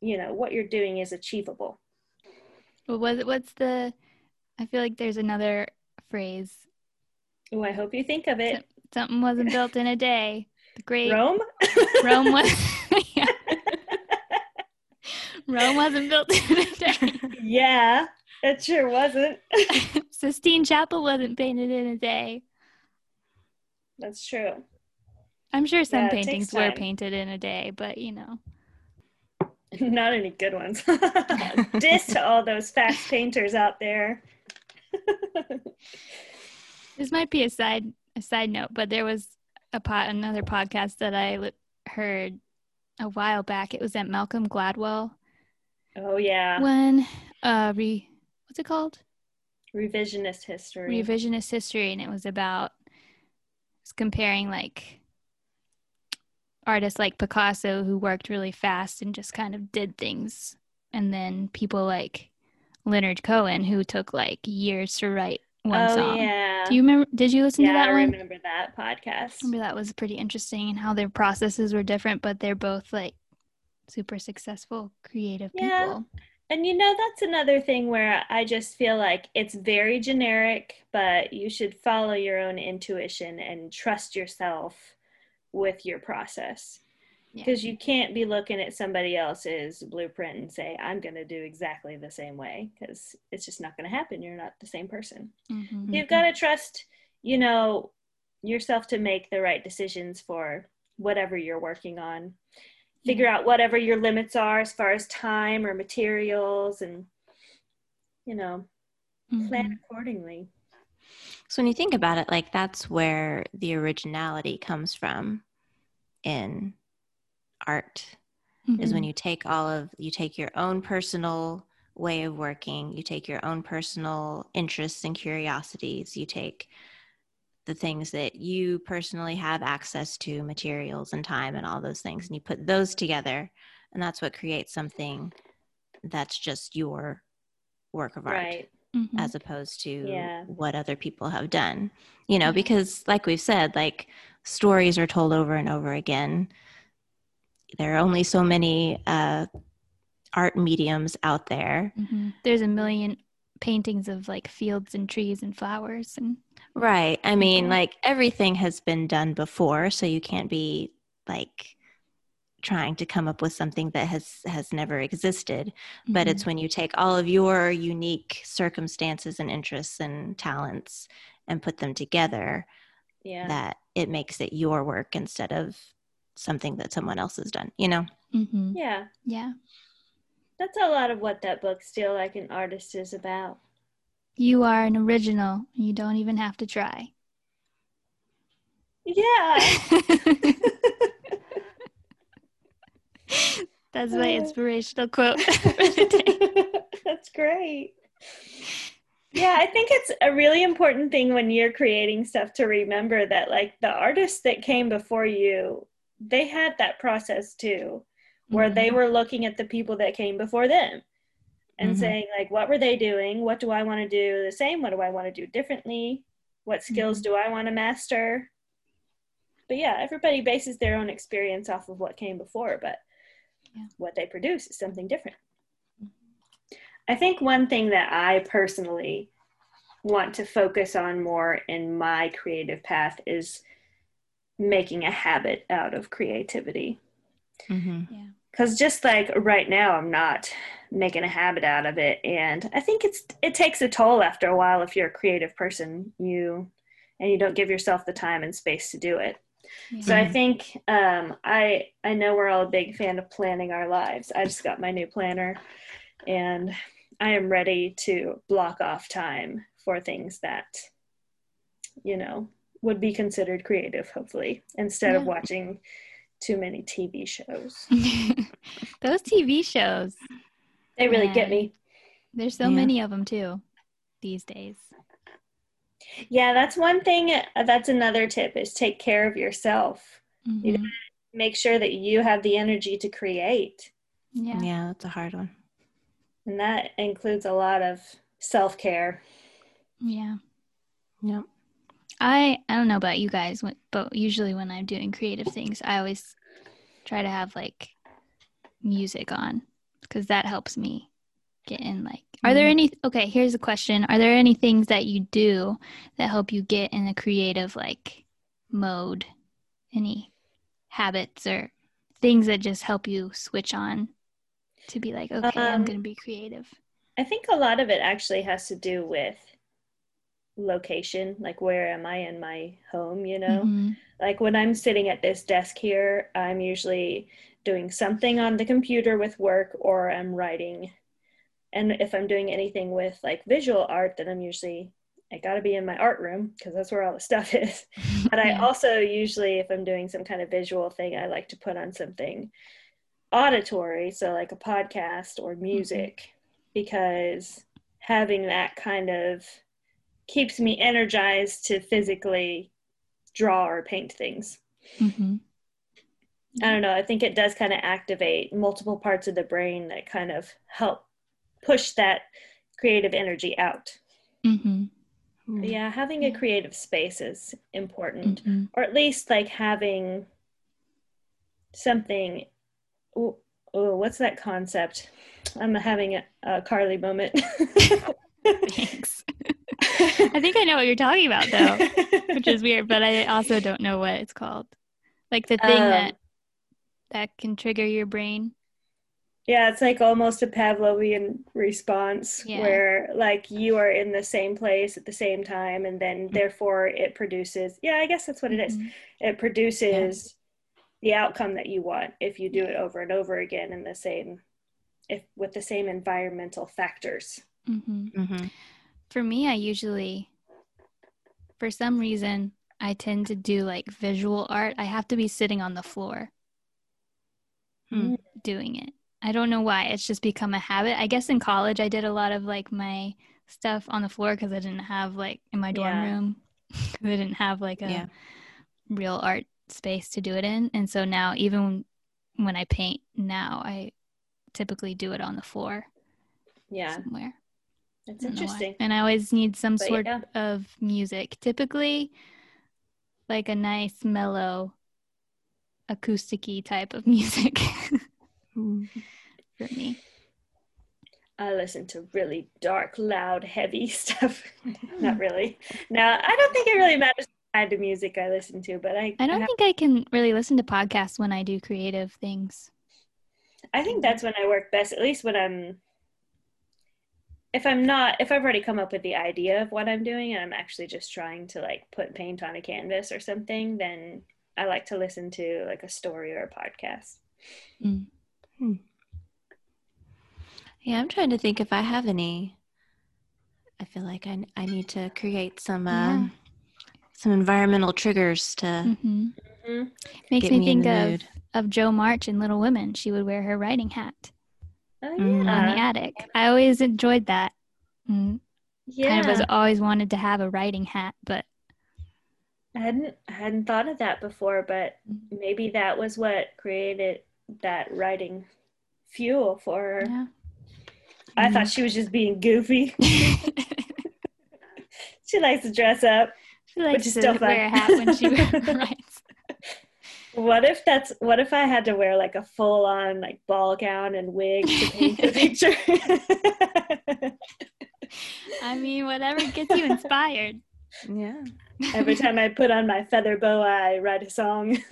[SPEAKER 2] you know, what you're doing is achievable.
[SPEAKER 3] Well, what, what's the? I feel like there's another phrase.
[SPEAKER 2] Oh, I hope you think of it.
[SPEAKER 3] Something wasn't built in a day. The great
[SPEAKER 2] Rome?
[SPEAKER 3] Rome was. yeah, Rome wasn't built in a day.
[SPEAKER 2] yeah, it sure wasn't.
[SPEAKER 3] Sistine Chapel wasn't painted in a day.
[SPEAKER 2] That's true.
[SPEAKER 3] I'm sure some
[SPEAKER 2] Yeah,
[SPEAKER 3] paintings were painted in a day, but you know.
[SPEAKER 2] Not any good ones. Diss to all those fast painters out there.
[SPEAKER 3] This might be a side a side note, but there was a pot another podcast that I li- heard a while back. It was at Malcolm Gladwell
[SPEAKER 2] oh, yeah.
[SPEAKER 3] when uh re what's it called?
[SPEAKER 2] Revisionist history.
[SPEAKER 3] Revisionist history, and it was about it was comparing like artists like Picasso who worked really fast and just kind of did things, and then people like Leonard Cohen who took like years to write one
[SPEAKER 2] oh,
[SPEAKER 3] song.
[SPEAKER 2] yeah.
[SPEAKER 3] Do you remember? Did you listen
[SPEAKER 2] yeah,
[SPEAKER 3] to that
[SPEAKER 2] I
[SPEAKER 3] one?
[SPEAKER 2] I remember that podcast.
[SPEAKER 3] I remember that was pretty interesting and how their processes were different, but they're both like super successful creative
[SPEAKER 2] Yeah.
[SPEAKER 3] people.
[SPEAKER 2] And you know, that's another thing where I just feel like it's very generic, but you should follow your own intuition and trust yourself with your process.
[SPEAKER 3] Yeah.
[SPEAKER 2] Because you can't be looking at somebody else's blueprint and say, I'm going to do exactly the same way, because it's just not going to happen. You're not the same person.
[SPEAKER 3] Mhm.
[SPEAKER 2] You've got to trust, you know, yourself to make the right decisions for whatever you're working on. Figure out whatever your limits are as far as time or materials and, you know,
[SPEAKER 3] Mhm.
[SPEAKER 2] plan accordingly.
[SPEAKER 1] So when you think about it, like that's where the originality comes from in art is when
[SPEAKER 3] Mhm.
[SPEAKER 1] you take all of you take your own personal way of working, you take your own personal interests and curiosities, you take the things that you personally have access to, materials and time and all those things, and you put those together, and that's what creates something that's just your work of art
[SPEAKER 2] Right.
[SPEAKER 3] Mhm.
[SPEAKER 1] as opposed to
[SPEAKER 2] Yeah.
[SPEAKER 1] what other people have done you know because like we've said like stories are told over and over again there are only so many uh, art mediums out there
[SPEAKER 3] Mhm. There's a million paintings of like fields and trees and flowers and
[SPEAKER 1] right i mean
[SPEAKER 3] Mhm.
[SPEAKER 1] like everything has been done before so you can't be like trying to come up with something that has has never existed but
[SPEAKER 3] Mhm.
[SPEAKER 1] it's when you take all of your unique circumstances and interests and talents and put them together
[SPEAKER 2] Yeah.
[SPEAKER 1] that it makes it your work instead of something that someone else has done you know
[SPEAKER 3] Mhm.
[SPEAKER 2] yeah.
[SPEAKER 3] yeah.
[SPEAKER 2] That's a lot of what that book, Steal Like an Artist, is about.
[SPEAKER 3] You are an original. You don't even have to try.
[SPEAKER 2] Yeah.
[SPEAKER 3] That's my inspirational quote for the day.
[SPEAKER 2] That's great. Yeah, I think it's a really important thing when you're creating stuff to remember that, like, the artists that came before you, they had that process too, where they
[SPEAKER 3] Mhm.
[SPEAKER 2] were looking at the people that came before them and
[SPEAKER 1] Mhm.
[SPEAKER 2] saying, like, what were they doing? What do I want to do the same? What do I want to do differently? What skills do I want to master? but yeah, everybody bases their own experience off of what came before, but
[SPEAKER 3] Yeah.
[SPEAKER 2] what they produce is something different. I think one thing that I personally want to focus on more in my creative path is making a habit out of creativity.
[SPEAKER 1] hmm
[SPEAKER 3] Yeah.
[SPEAKER 2] Because just like right now, I'm not making a habit out of it, and I think it's it takes a toll after a while if you're a creative person, you and you don't give yourself the time and space to do it. So I think um, I I know we're all a big fan of planning our lives. I just got my new planner, and I am ready to block off time for things that you know would be considered creative, hopefully, instead of watching too many TV shows.
[SPEAKER 3] Those TV shows,
[SPEAKER 2] They really get me.
[SPEAKER 3] there's so
[SPEAKER 1] Yeah.
[SPEAKER 3] many of them too these days.
[SPEAKER 2] Yeah, that's one thing. uh, That's another tip is take care of yourself. You
[SPEAKER 3] Mhm.
[SPEAKER 2] Make sure that you have the energy to create.
[SPEAKER 3] Yeah.
[SPEAKER 1] Yeah, that's a hard one.
[SPEAKER 2] And that includes a lot of self care.
[SPEAKER 3] Yeah.
[SPEAKER 1] Yep.
[SPEAKER 3] I I don't know about you guys, but usually when I'm doing creative things, I always try to have like music on because that helps me get in like are there
[SPEAKER 1] Mhm.
[SPEAKER 3] any okay here's a question. Are there any things that you do that help you get in a creative like mode? Any habits or things that just help you switch on to be like okay i'm
[SPEAKER 2] Um,
[SPEAKER 3] gonna be creative?
[SPEAKER 2] I think a lot of it actually has to do with location. Like, where am I in my home? You know,
[SPEAKER 3] Mhm.
[SPEAKER 2] like when I'm sitting at this desk here, I'm usually doing something on the computer with work or I'm writing. And if I'm doing anything with like visual art, then I'm usually, I gotta be in my art room because that's where all the stuff is. But I also usually, if I'm doing some kind of visual thing, I like to put on something auditory, so like a podcast or music, because having that kind of keeps me energized to physically draw or paint things.
[SPEAKER 3] Mhm.
[SPEAKER 2] I don't know, I think it does kind of activate multiple parts of the brain that kind of help push that creative energy out.
[SPEAKER 3] Mhm.
[SPEAKER 2] Yeah, having a creative space is important.
[SPEAKER 3] Mhm.
[SPEAKER 2] or at least like having something oh, oh what's that concept i'm having a, a carly moment
[SPEAKER 3] Thanks. I think I know what you're talking about though, which is weird, but I also don't know what it's called. Like the thing
[SPEAKER 2] Um,
[SPEAKER 3] that that can trigger your brain.
[SPEAKER 2] yeah it's like almost a pavlovian response
[SPEAKER 3] Yeah.
[SPEAKER 2] where like you are in the same place at the same time and then therefore it produces yeah i guess that's what it is
[SPEAKER 3] Mhm.
[SPEAKER 2] it produces the outcome that you want if you do it over and over again in the same if with the same environmental factors
[SPEAKER 3] Mhm. For me, I usually, for some reason, I tend to do like visual art. I have to be sitting on the floor
[SPEAKER 1] Hmm.
[SPEAKER 3] doing it. I don't know why. It's just become a habit. I guess in college, I did a lot of like my stuff on the floor because I didn't have like in my dorm
[SPEAKER 2] Yeah.
[SPEAKER 3] room, I didn't have like a
[SPEAKER 1] Yeah.
[SPEAKER 3] real art space to do it in. And so now, even when I paint now, I typically do it on the floor
[SPEAKER 2] yeah
[SPEAKER 3] somewhere.
[SPEAKER 2] It's
[SPEAKER 3] I don't know why.
[SPEAKER 2] interesting
[SPEAKER 3] And I always need some
[SPEAKER 2] But
[SPEAKER 3] sort
[SPEAKER 2] yeah.
[SPEAKER 3] of music, typically like a nice, mellow, acousticy type of music for me.
[SPEAKER 2] I listen to really dark, loud, heavy stuff. Not really. Now, I don't think it really matters what kind of music I listen to, but I
[SPEAKER 3] I don't
[SPEAKER 2] have-
[SPEAKER 3] think I can really listen to podcasts when I do creative things.
[SPEAKER 2] I think that's when I work best, at least when I'm if I'm not if I've already come up with the idea of what I'm doing and I'm actually just trying to like put paint on a canvas or something, then I like to listen to like a story or a podcast.
[SPEAKER 1] Yeah, I'm trying to think if I have any. I feel like I, I need to create some
[SPEAKER 3] Yeah.
[SPEAKER 1] um, some environmental triggers to
[SPEAKER 3] mm-hmm.
[SPEAKER 2] Mhm.
[SPEAKER 3] Makes
[SPEAKER 1] get
[SPEAKER 3] me
[SPEAKER 1] me in
[SPEAKER 3] think
[SPEAKER 1] the
[SPEAKER 3] of,
[SPEAKER 1] mood.
[SPEAKER 3] of Jo March in Little Women. She would wear her riding hat
[SPEAKER 2] Oh
[SPEAKER 1] Mm.
[SPEAKER 3] on the attic. I always enjoyed that. Mm,
[SPEAKER 2] Yeah.
[SPEAKER 3] Kind of has always wanted to have a riding hat, but
[SPEAKER 2] I hadn't I hadn't thought of that before, but maybe that was what created that writing fuel for her.
[SPEAKER 3] yeah.
[SPEAKER 2] I thought she was just being goofy. she likes to dress up.
[SPEAKER 3] She likes
[SPEAKER 2] is
[SPEAKER 3] to wear a hat when she writes.
[SPEAKER 2] What if that's what if I had to wear like a full on like ball gown and wig to paint the picture?
[SPEAKER 3] I mean, whatever gets you inspired.
[SPEAKER 1] Yeah.
[SPEAKER 2] Every time I put on my feather boa, I write a song.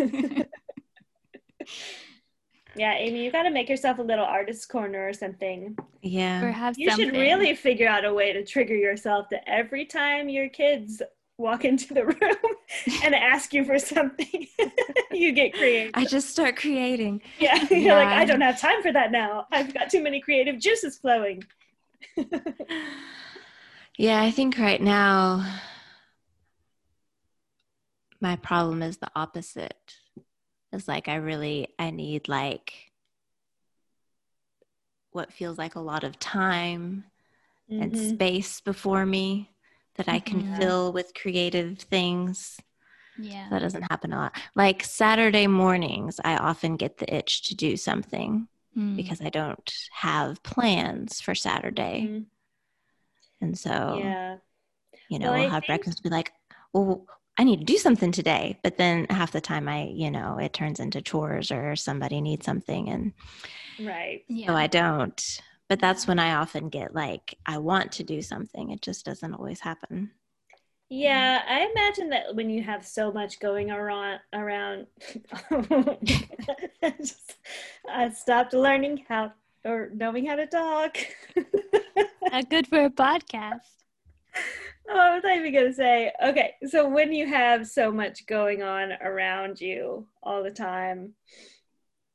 [SPEAKER 2] yeah, Amy, you got to make yourself a little artist corner or something.
[SPEAKER 1] Yeah.
[SPEAKER 3] Or have
[SPEAKER 2] You
[SPEAKER 3] something.
[SPEAKER 2] should really figure out a way to trigger yourself that every time your kids walk into the room and ask you for something, you get creative.
[SPEAKER 1] I just start creating.
[SPEAKER 2] yeah, you're like, I don't have time for that now. I've got too many creative juices flowing.
[SPEAKER 1] Yeah, I think right now my problem is the opposite. It's like I really I need like what feels like a lot of time and
[SPEAKER 2] Mhm.
[SPEAKER 1] space before me that I can
[SPEAKER 3] Mhm.
[SPEAKER 1] fill with creative things.
[SPEAKER 3] Yeah.
[SPEAKER 1] That doesn't happen a lot. Like Saturday mornings, I often get the itch to do something
[SPEAKER 3] Mm.
[SPEAKER 1] because I don't have plans for Saturday.
[SPEAKER 2] Mhm.
[SPEAKER 1] And so,
[SPEAKER 2] Yeah.
[SPEAKER 1] you know,
[SPEAKER 2] Well, I
[SPEAKER 1] we'll have
[SPEAKER 2] think-
[SPEAKER 1] breakfast and be like, well, I need to do something today. But then half the time I, you know, it turns into chores or somebody needs something. And
[SPEAKER 2] Right.
[SPEAKER 3] yeah.
[SPEAKER 1] so I don't. But that's when I often get like, I want to do something. It just doesn't always happen.
[SPEAKER 2] Yeah, I imagine that when you have so much going around, around, I, just, I stopped learning how or knowing how to talk.
[SPEAKER 3] Not good for a podcast.
[SPEAKER 2] oh, I was not even gonna say. Okay, so when you have so much going on around you all the time,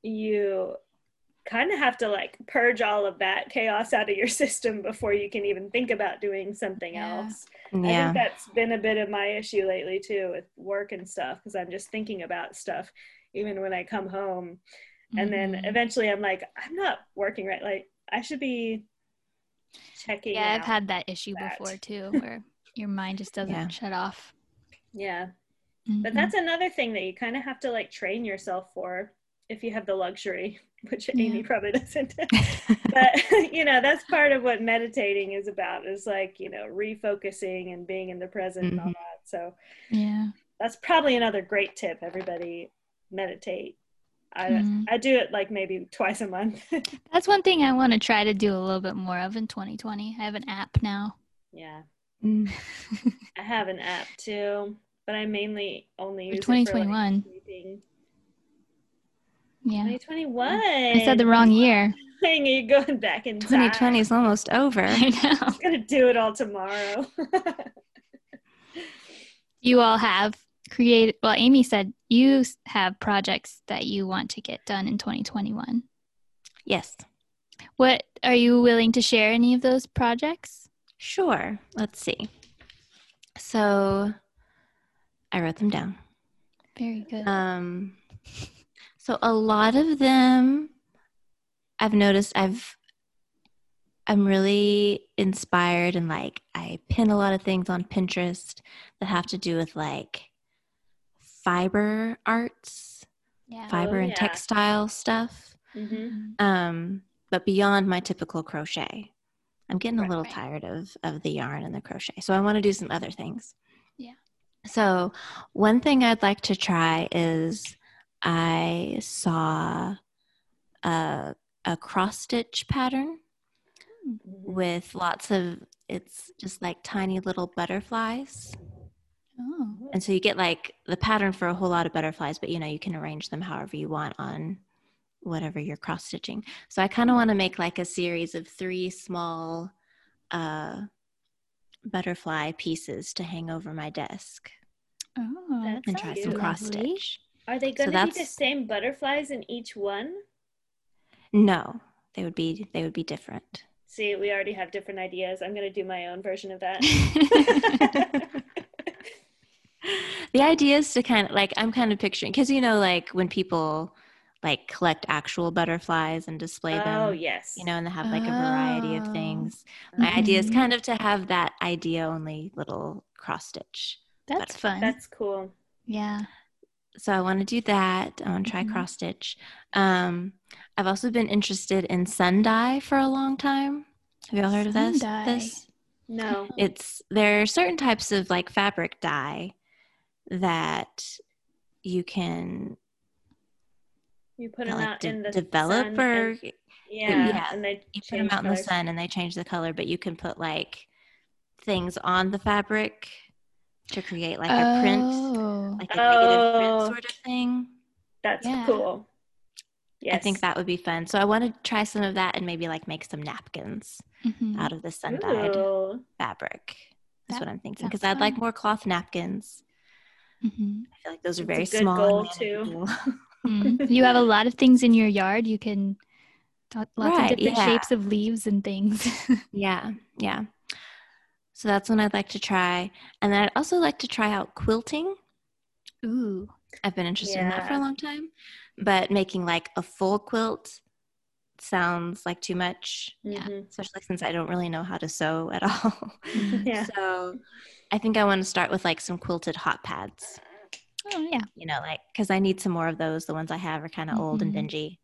[SPEAKER 2] you kind of have to like purge all of that chaos out of your system before you can even think about doing something
[SPEAKER 3] Yeah.
[SPEAKER 2] else. I think that's been a bit of my issue lately too with work and stuff because I'm just thinking about stuff even when I come home. And then
[SPEAKER 3] Mhm.
[SPEAKER 2] eventually I'm like, I'm not working right. Like I should be checking.
[SPEAKER 3] Yeah, I've had that issue
[SPEAKER 2] that.
[SPEAKER 3] before too, where your mind just doesn't
[SPEAKER 1] Yeah.
[SPEAKER 3] shut off.
[SPEAKER 2] Yeah. But
[SPEAKER 3] Mhm.
[SPEAKER 2] that's another thing that you kind of have to like train yourself for if you have the luxury, which Amy probably doesn't. but you know, that's part of what meditating is about is like, you know, refocusing and being in the present and all
[SPEAKER 1] Mhm.
[SPEAKER 2] that. So
[SPEAKER 3] yeah.
[SPEAKER 2] that's probably another great tip. Everybody meditate. I
[SPEAKER 3] Mhm.
[SPEAKER 2] I do it like maybe twice a month.
[SPEAKER 3] That's one thing I want to try to do a little bit more of in 2020. I have an app now.
[SPEAKER 2] yeah.
[SPEAKER 1] Mm.
[SPEAKER 2] I have an app too, but I mainly only
[SPEAKER 3] For
[SPEAKER 2] use it for like
[SPEAKER 3] 2021.
[SPEAKER 2] sleeping.
[SPEAKER 3] Yeah.
[SPEAKER 2] 2021.
[SPEAKER 3] I said the wrong year.
[SPEAKER 2] Thing you're going back in time.
[SPEAKER 1] 2020 is almost over.
[SPEAKER 3] I know.
[SPEAKER 2] I'm gonna do it all tomorrow.
[SPEAKER 3] You all have created, well, Amy said you have projects that you want to get done in 2021.
[SPEAKER 1] Yes.
[SPEAKER 3] What are you willing to share any of those projects?
[SPEAKER 1] Sure. Let's see. So I wrote them down.
[SPEAKER 3] Very good.
[SPEAKER 1] Um, so a lot of them, I've noticed I've I'm really inspired and like I pin a lot of things on Pinterest that have to do with like fiber arts,
[SPEAKER 3] yeah.
[SPEAKER 1] fiber and
[SPEAKER 2] yeah.
[SPEAKER 1] textile stuff.
[SPEAKER 2] hmm
[SPEAKER 1] Um, but beyond my typical crochet. I'm getting a little
[SPEAKER 3] right.
[SPEAKER 1] tired of of the yarn and the crochet. So I want to do some other things.
[SPEAKER 3] Yeah.
[SPEAKER 1] So one thing I'd like to try is I saw a a cross stitch pattern with lots of it's just like tiny little butterflies.
[SPEAKER 3] Oh.
[SPEAKER 1] And so you get like the pattern for a whole lot of butterflies, but you know, you can arrange them however you want on whatever you're cross stitching. So I kind of want to make like a series of three small uh, butterfly pieces to hang over my desk
[SPEAKER 3] Oh.
[SPEAKER 2] That's
[SPEAKER 1] and try some cross
[SPEAKER 3] Lovely.
[SPEAKER 1] stitch.
[SPEAKER 2] Are they
[SPEAKER 1] So
[SPEAKER 2] gonna be the same butterflies in each one?
[SPEAKER 1] No, they would be they would be different.
[SPEAKER 2] See, we already have different ideas. I'm gonna do my own version of that.
[SPEAKER 1] the idea is to kind of like I'm kind of picturing because you know like when people like collect actual butterflies and display them.
[SPEAKER 2] oh yes.
[SPEAKER 1] you know, and they have like a variety of
[SPEAKER 3] Oh.
[SPEAKER 1] things. My idea is
[SPEAKER 3] Mhm.
[SPEAKER 1] kind of to have that idea only little cross stitch.
[SPEAKER 3] That's fun.
[SPEAKER 2] That's cool.
[SPEAKER 3] yeah.
[SPEAKER 1] So I want to do that. I want to try
[SPEAKER 3] Mhm.
[SPEAKER 1] cross stitch. Um, I've also been interested in sun dye for a long time. Have you all heard of this? This
[SPEAKER 2] No.
[SPEAKER 1] it's there are certain types of like fabric dye that you can
[SPEAKER 2] You put them
[SPEAKER 1] like
[SPEAKER 2] out
[SPEAKER 1] de-
[SPEAKER 2] in the
[SPEAKER 1] develop
[SPEAKER 2] sun
[SPEAKER 1] or
[SPEAKER 2] and, yeah,
[SPEAKER 1] yeah,
[SPEAKER 2] and they
[SPEAKER 1] you put them
[SPEAKER 2] change
[SPEAKER 1] out in the sun and they change the color, but you can put like things on the fabric to create like a print,
[SPEAKER 3] Oh.
[SPEAKER 1] Like a negative
[SPEAKER 2] Oh.
[SPEAKER 1] print sort of thing.
[SPEAKER 2] That's
[SPEAKER 3] Yeah.
[SPEAKER 2] cool. Yes.
[SPEAKER 1] I think that would be fun. So I want to try some of that and maybe like make some napkins
[SPEAKER 3] Mhm.
[SPEAKER 1] out of the sun dyed fabric. That's
[SPEAKER 3] That
[SPEAKER 1] what I'm thinking because I'd like more cloth napkins.
[SPEAKER 3] Mhm.
[SPEAKER 1] I feel like those are very small.
[SPEAKER 2] goal, too.
[SPEAKER 3] Mm. you have a lot of things in your yard. You can lots
[SPEAKER 1] Right,
[SPEAKER 3] of different
[SPEAKER 1] yeah.
[SPEAKER 3] shapes of leaves and things.
[SPEAKER 1] yeah, yeah. So that's one I'd like to try, and then I'd also like to try out quilting.
[SPEAKER 3] Ooh.
[SPEAKER 1] I've been interested in that for a long time, but making like a full quilt sounds like too much,
[SPEAKER 3] Yeah.
[SPEAKER 2] Mhm.
[SPEAKER 1] especially since I don't really know how to sew at all.
[SPEAKER 2] Yeah.
[SPEAKER 1] So I think I want to start with like some quilted hot pads,
[SPEAKER 3] Oh yeah.
[SPEAKER 1] you know, like because I need some more of those. The ones I have are kind of old and
[SPEAKER 3] Mhm.
[SPEAKER 1] dingy.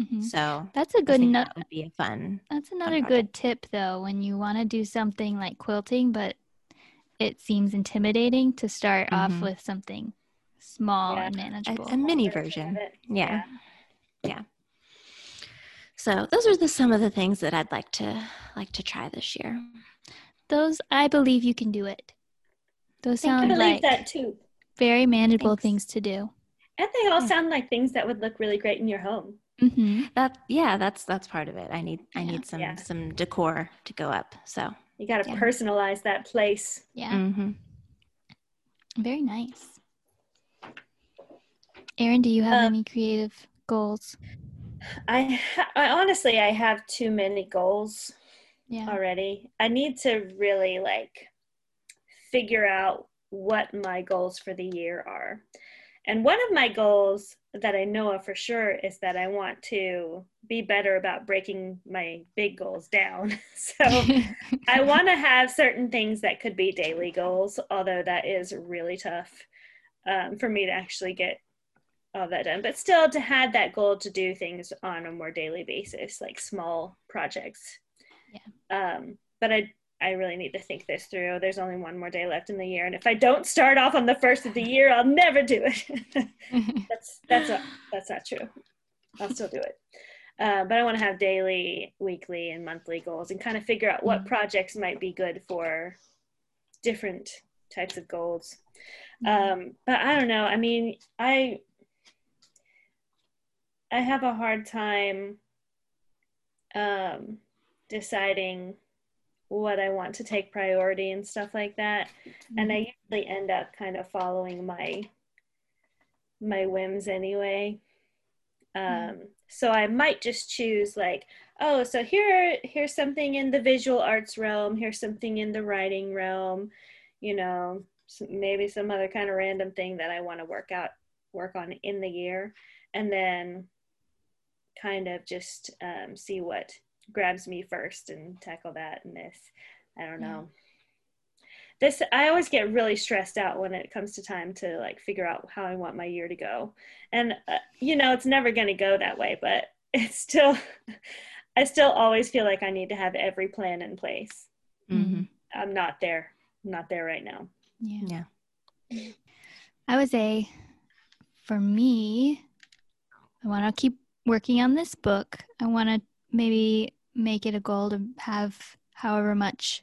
[SPEAKER 3] Mhm.
[SPEAKER 1] So
[SPEAKER 3] That's a good nut.
[SPEAKER 1] that would be a fun.
[SPEAKER 3] That's another
[SPEAKER 1] project.
[SPEAKER 3] good tip though when you want to do something like quilting, but it seems intimidating to start off
[SPEAKER 1] Mhm.
[SPEAKER 3] with something small
[SPEAKER 2] Yeah.
[SPEAKER 3] and manageable.
[SPEAKER 1] a mini
[SPEAKER 2] Version of
[SPEAKER 1] version.
[SPEAKER 2] it.
[SPEAKER 1] Yeah. yeah. So those are the some of the things that I'd like to like to try this year.
[SPEAKER 3] Those I believe you can do it. Those
[SPEAKER 2] I
[SPEAKER 3] sound
[SPEAKER 2] believe
[SPEAKER 3] like
[SPEAKER 2] that too.
[SPEAKER 3] very manageable
[SPEAKER 1] Thanks.
[SPEAKER 3] things to do.
[SPEAKER 2] And they all
[SPEAKER 1] Yeah.
[SPEAKER 2] sound like things that would look really great in your home.
[SPEAKER 3] hmm
[SPEAKER 1] That yeah, that's that's part of it. I need I
[SPEAKER 3] Yeah.
[SPEAKER 1] need some
[SPEAKER 2] Yeah.
[SPEAKER 1] some decor to go up. So
[SPEAKER 2] You got to
[SPEAKER 1] Yeah.
[SPEAKER 2] personalize that place.
[SPEAKER 3] Yeah,
[SPEAKER 1] mhm.
[SPEAKER 3] very nice. Erin, do you have
[SPEAKER 2] Uh,
[SPEAKER 3] any creative goals?
[SPEAKER 2] I, ha- I honestly, I have too many goals
[SPEAKER 3] Yeah.
[SPEAKER 2] already. I need to really like figure out what my goals for the year are. And one of my goals that I know of for sure is that I want to be better about breaking my big goals down. so I want to have certain things that could be daily goals, although that is really tough um, for me to actually get all that done. But still, to have that goal to do things on a more daily basis, like small projects. Yeah. Um, but I I really need to think this through. There's only one more day left in the year, and if I don't start off on the first of the year, I'll never do it. that's that's a, that's not true. I'll still do it. Uh, but I want to have daily, weekly, and monthly goals and kind of figure out what
[SPEAKER 3] Mhm.
[SPEAKER 2] projects might be good for different types of goals.
[SPEAKER 3] Mhm.
[SPEAKER 2] Um, but I don't know. I mean, I I have a hard time um, deciding what I want to take priority and stuff like that, and I usually end up kind of following my my whims anyway. Um, so I might just choose like, oh, so here here's something in the visual arts realm, here's something in the writing realm, you know, maybe some other kind of random thing that I want to work out work on in the year, and then kind of just um, see what grabs me first and tackle that and this. I don't
[SPEAKER 3] Yeah.
[SPEAKER 2] know. This I always get really stressed out when it comes to time to like figure out how I want my year to go. And uh, you know, it's never going to go that way, but it's still I still always feel like I need to have every plan in place.
[SPEAKER 1] hmm
[SPEAKER 2] I'm not there. I'm not there right now.
[SPEAKER 3] Yeah.
[SPEAKER 1] Yeah.
[SPEAKER 3] I would say for me, I want to keep working on this book. I want to maybe make it a goal to have however much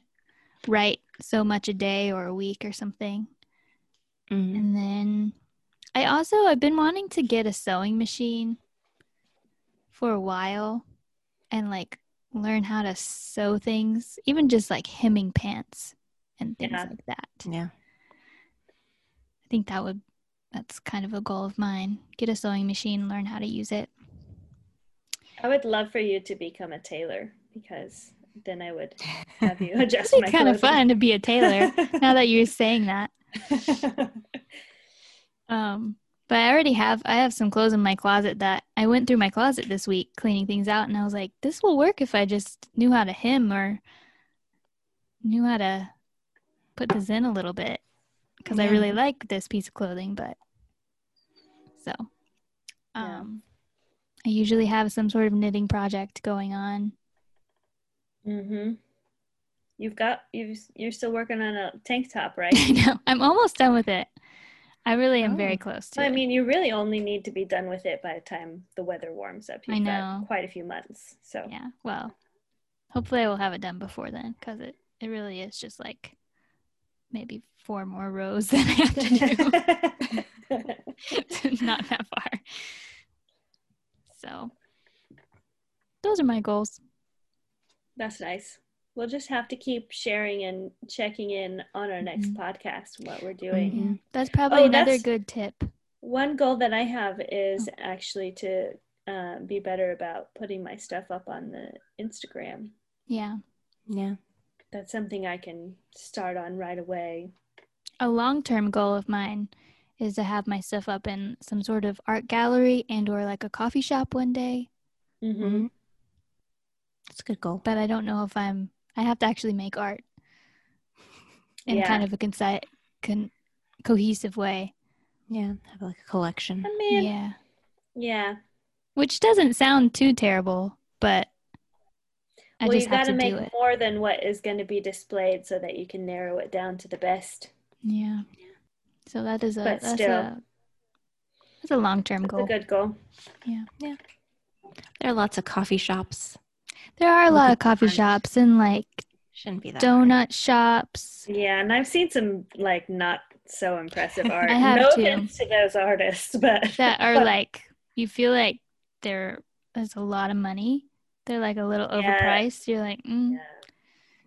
[SPEAKER 3] write so much a day or a week or something.
[SPEAKER 1] hmm
[SPEAKER 3] And then I also I've been wanting to get a sewing machine for a while and like learn how to sew things, even just like hemming pants and things
[SPEAKER 2] Yeah.
[SPEAKER 3] like that.
[SPEAKER 1] Yeah.
[SPEAKER 3] I think that would that's kind of a goal of mine. Get a sewing machine, learn how to use it.
[SPEAKER 2] I would love for you to become a tailor because then I would have you adjust
[SPEAKER 3] It'd be kind of fun to be a tailor now that you're saying that. Um, but I already have I have some clothes in my closet that I went through my closet this week cleaning things out and I was like, this will work if I just knew how to hem or knew how to put this in a little bit because I really like this piece of clothing, but so
[SPEAKER 2] Yeah.
[SPEAKER 3] I usually have some sort of knitting project going on.
[SPEAKER 2] mm-hmm. You've got you've you're still working on a tank top, right?
[SPEAKER 3] I know. I'm almost done with it. I really am very
[SPEAKER 1] Oh.
[SPEAKER 3] close to
[SPEAKER 2] I
[SPEAKER 3] it.
[SPEAKER 2] mean, you really only need to be done with it by the time the weather warms up.
[SPEAKER 3] I
[SPEAKER 2] You've
[SPEAKER 3] know.
[SPEAKER 2] got quite a few months. So
[SPEAKER 3] yeah. Well, hopefully I will have it done before then because it, it really is just like maybe four more rows that I have to do. Not that far. So those are my goals.
[SPEAKER 2] That's nice. We'll just have to keep sharing and checking in on our next
[SPEAKER 3] Mhm.
[SPEAKER 2] podcast what we're doing.
[SPEAKER 1] Mhm.
[SPEAKER 3] Yeah. That's probably
[SPEAKER 2] Oh,
[SPEAKER 3] another
[SPEAKER 2] that's-
[SPEAKER 3] good tip.
[SPEAKER 2] One goal that I have is actually to uh, be better about putting my stuff up on the Instagram.
[SPEAKER 3] Yeah.
[SPEAKER 1] Yeah.
[SPEAKER 2] That's something I can start on right away.
[SPEAKER 3] A long term goal of mine is to have my stuff up in some sort of art gallery and or like a coffee shop one day.
[SPEAKER 2] hmm
[SPEAKER 1] Mhm. That's a good goal.
[SPEAKER 3] But I don't know if I'm I have to actually make art in
[SPEAKER 2] Yeah.
[SPEAKER 3] kind of a conci- con- cohesive way.
[SPEAKER 1] Yeah. Have like a collection.
[SPEAKER 2] I mean,
[SPEAKER 3] yeah.
[SPEAKER 2] yeah.
[SPEAKER 3] Which doesn't sound too terrible, but I
[SPEAKER 2] well,
[SPEAKER 3] just
[SPEAKER 2] you
[SPEAKER 3] have
[SPEAKER 2] got to
[SPEAKER 3] to
[SPEAKER 2] make more than what is going to be displayed so that you can narrow it down to the best.
[SPEAKER 3] Yeah. So that is a
[SPEAKER 2] But
[SPEAKER 3] that's
[SPEAKER 2] still.
[SPEAKER 3] a that's a long term
[SPEAKER 2] That's a good goal. Yeah, yeah.
[SPEAKER 1] There are lots of coffee shops.
[SPEAKER 3] There are a lot of coffee
[SPEAKER 1] front.
[SPEAKER 3] shops and like
[SPEAKER 1] Shouldn't be that hard.
[SPEAKER 3] donut shops.
[SPEAKER 2] Yeah, and I've seen some like not so impressive art.
[SPEAKER 3] I have
[SPEAKER 2] no
[SPEAKER 3] too.
[SPEAKER 2] offense to those artists, but
[SPEAKER 3] that are like you feel like there is a lot of money. They're like a little
[SPEAKER 2] Yeah.
[SPEAKER 3] overpriced. You're like, mm,
[SPEAKER 2] Yeah.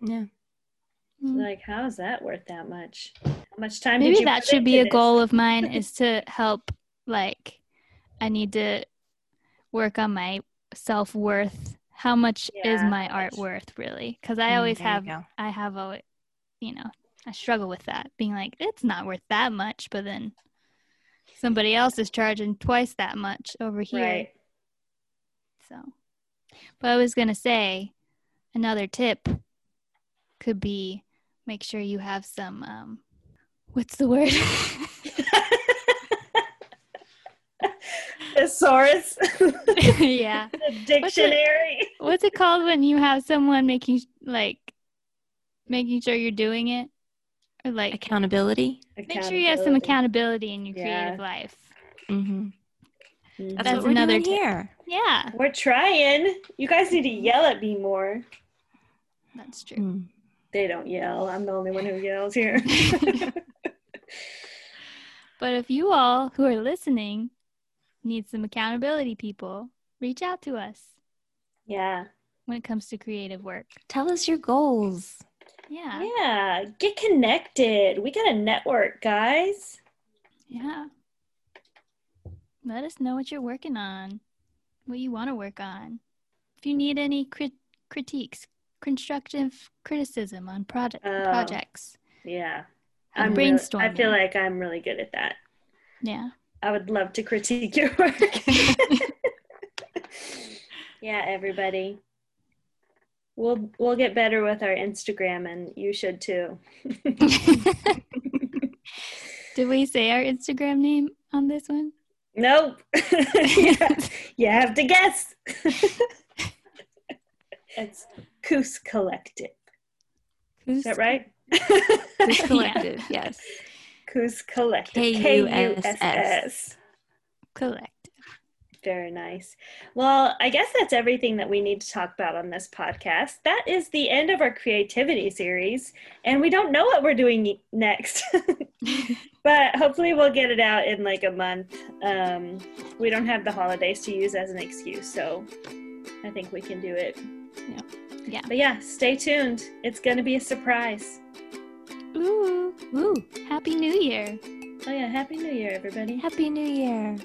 [SPEAKER 1] Yeah.
[SPEAKER 3] Mm.
[SPEAKER 2] like how is that worth that much? How much time?
[SPEAKER 3] maybe
[SPEAKER 2] did you
[SPEAKER 3] that should be a
[SPEAKER 2] this?
[SPEAKER 3] goal of mine is to help. Like, I need to work on my self worth. How much is my art
[SPEAKER 2] much?
[SPEAKER 3] worth really? Because I
[SPEAKER 1] Mm,
[SPEAKER 3] always
[SPEAKER 1] there you
[SPEAKER 3] have. I have a, you know, I struggle with that, being like, it's not worth that much, but then somebody else is charging twice that much over here.
[SPEAKER 2] Right.
[SPEAKER 3] So, but I was going to say another tip could be make sure you have some, um, what's the word?
[SPEAKER 2] Thesaurus,
[SPEAKER 3] yeah.
[SPEAKER 2] the dictionary.
[SPEAKER 3] What's it called when you have someone making, like, making sure you're doing it? Or like,
[SPEAKER 1] Accountability.
[SPEAKER 3] make sure you have some accountability in your
[SPEAKER 2] Yeah.
[SPEAKER 3] creative life.
[SPEAKER 1] Mm-hmm.
[SPEAKER 2] Mhm.
[SPEAKER 1] That's,
[SPEAKER 3] That's
[SPEAKER 1] what we're
[SPEAKER 3] another
[SPEAKER 1] doing
[SPEAKER 3] tip.
[SPEAKER 1] here.
[SPEAKER 3] Yeah,
[SPEAKER 2] We're trying. You guys need to yell at me more.
[SPEAKER 3] that's true.
[SPEAKER 1] Mm.
[SPEAKER 2] They don't yell. I'm the only one who yells here.
[SPEAKER 3] But if you all who are listening need some accountability people, reach out to us
[SPEAKER 2] yeah.
[SPEAKER 3] when it comes to creative work.
[SPEAKER 1] Tell us your goals.
[SPEAKER 3] Yeah.
[SPEAKER 2] Yeah. Get connected. We got a network, guys.
[SPEAKER 3] Yeah. Let us know what you're working on, what you want to work on. If you need any crit- critiques, constructive criticism on project
[SPEAKER 2] Oh.
[SPEAKER 3] projects.
[SPEAKER 2] Yeah.
[SPEAKER 3] and
[SPEAKER 2] really- I feel like I'm really good at that.
[SPEAKER 3] Yeah.
[SPEAKER 2] I would love to critique your work. yeah, everybody. We'll we'll get better with our Instagram and you should too.
[SPEAKER 3] Did we say our Instagram name on this one?
[SPEAKER 2] Nope. you, have, you have to guess. it's Kuss Collective. Is that right?
[SPEAKER 1] Who's collective? Yes.
[SPEAKER 2] Kuss Collective.
[SPEAKER 1] K
[SPEAKER 2] U S S.
[SPEAKER 3] Collective.
[SPEAKER 2] Very nice. Well, I guess that's everything that we need to talk about on this podcast. That is the end of our creativity series, and we don't know what we're doing next. but hopefully, we'll get it out in like a month. Um, we don't have the holidays to use as an excuse, so I think we can do it.
[SPEAKER 3] Yeah. Yeah.
[SPEAKER 2] But yeah, stay tuned. It's going to be a surprise.
[SPEAKER 3] Ooh.
[SPEAKER 1] Woo.
[SPEAKER 3] Happy New Year.
[SPEAKER 2] Oh, yeah. Happy New Year, everybody.
[SPEAKER 1] Happy New Year.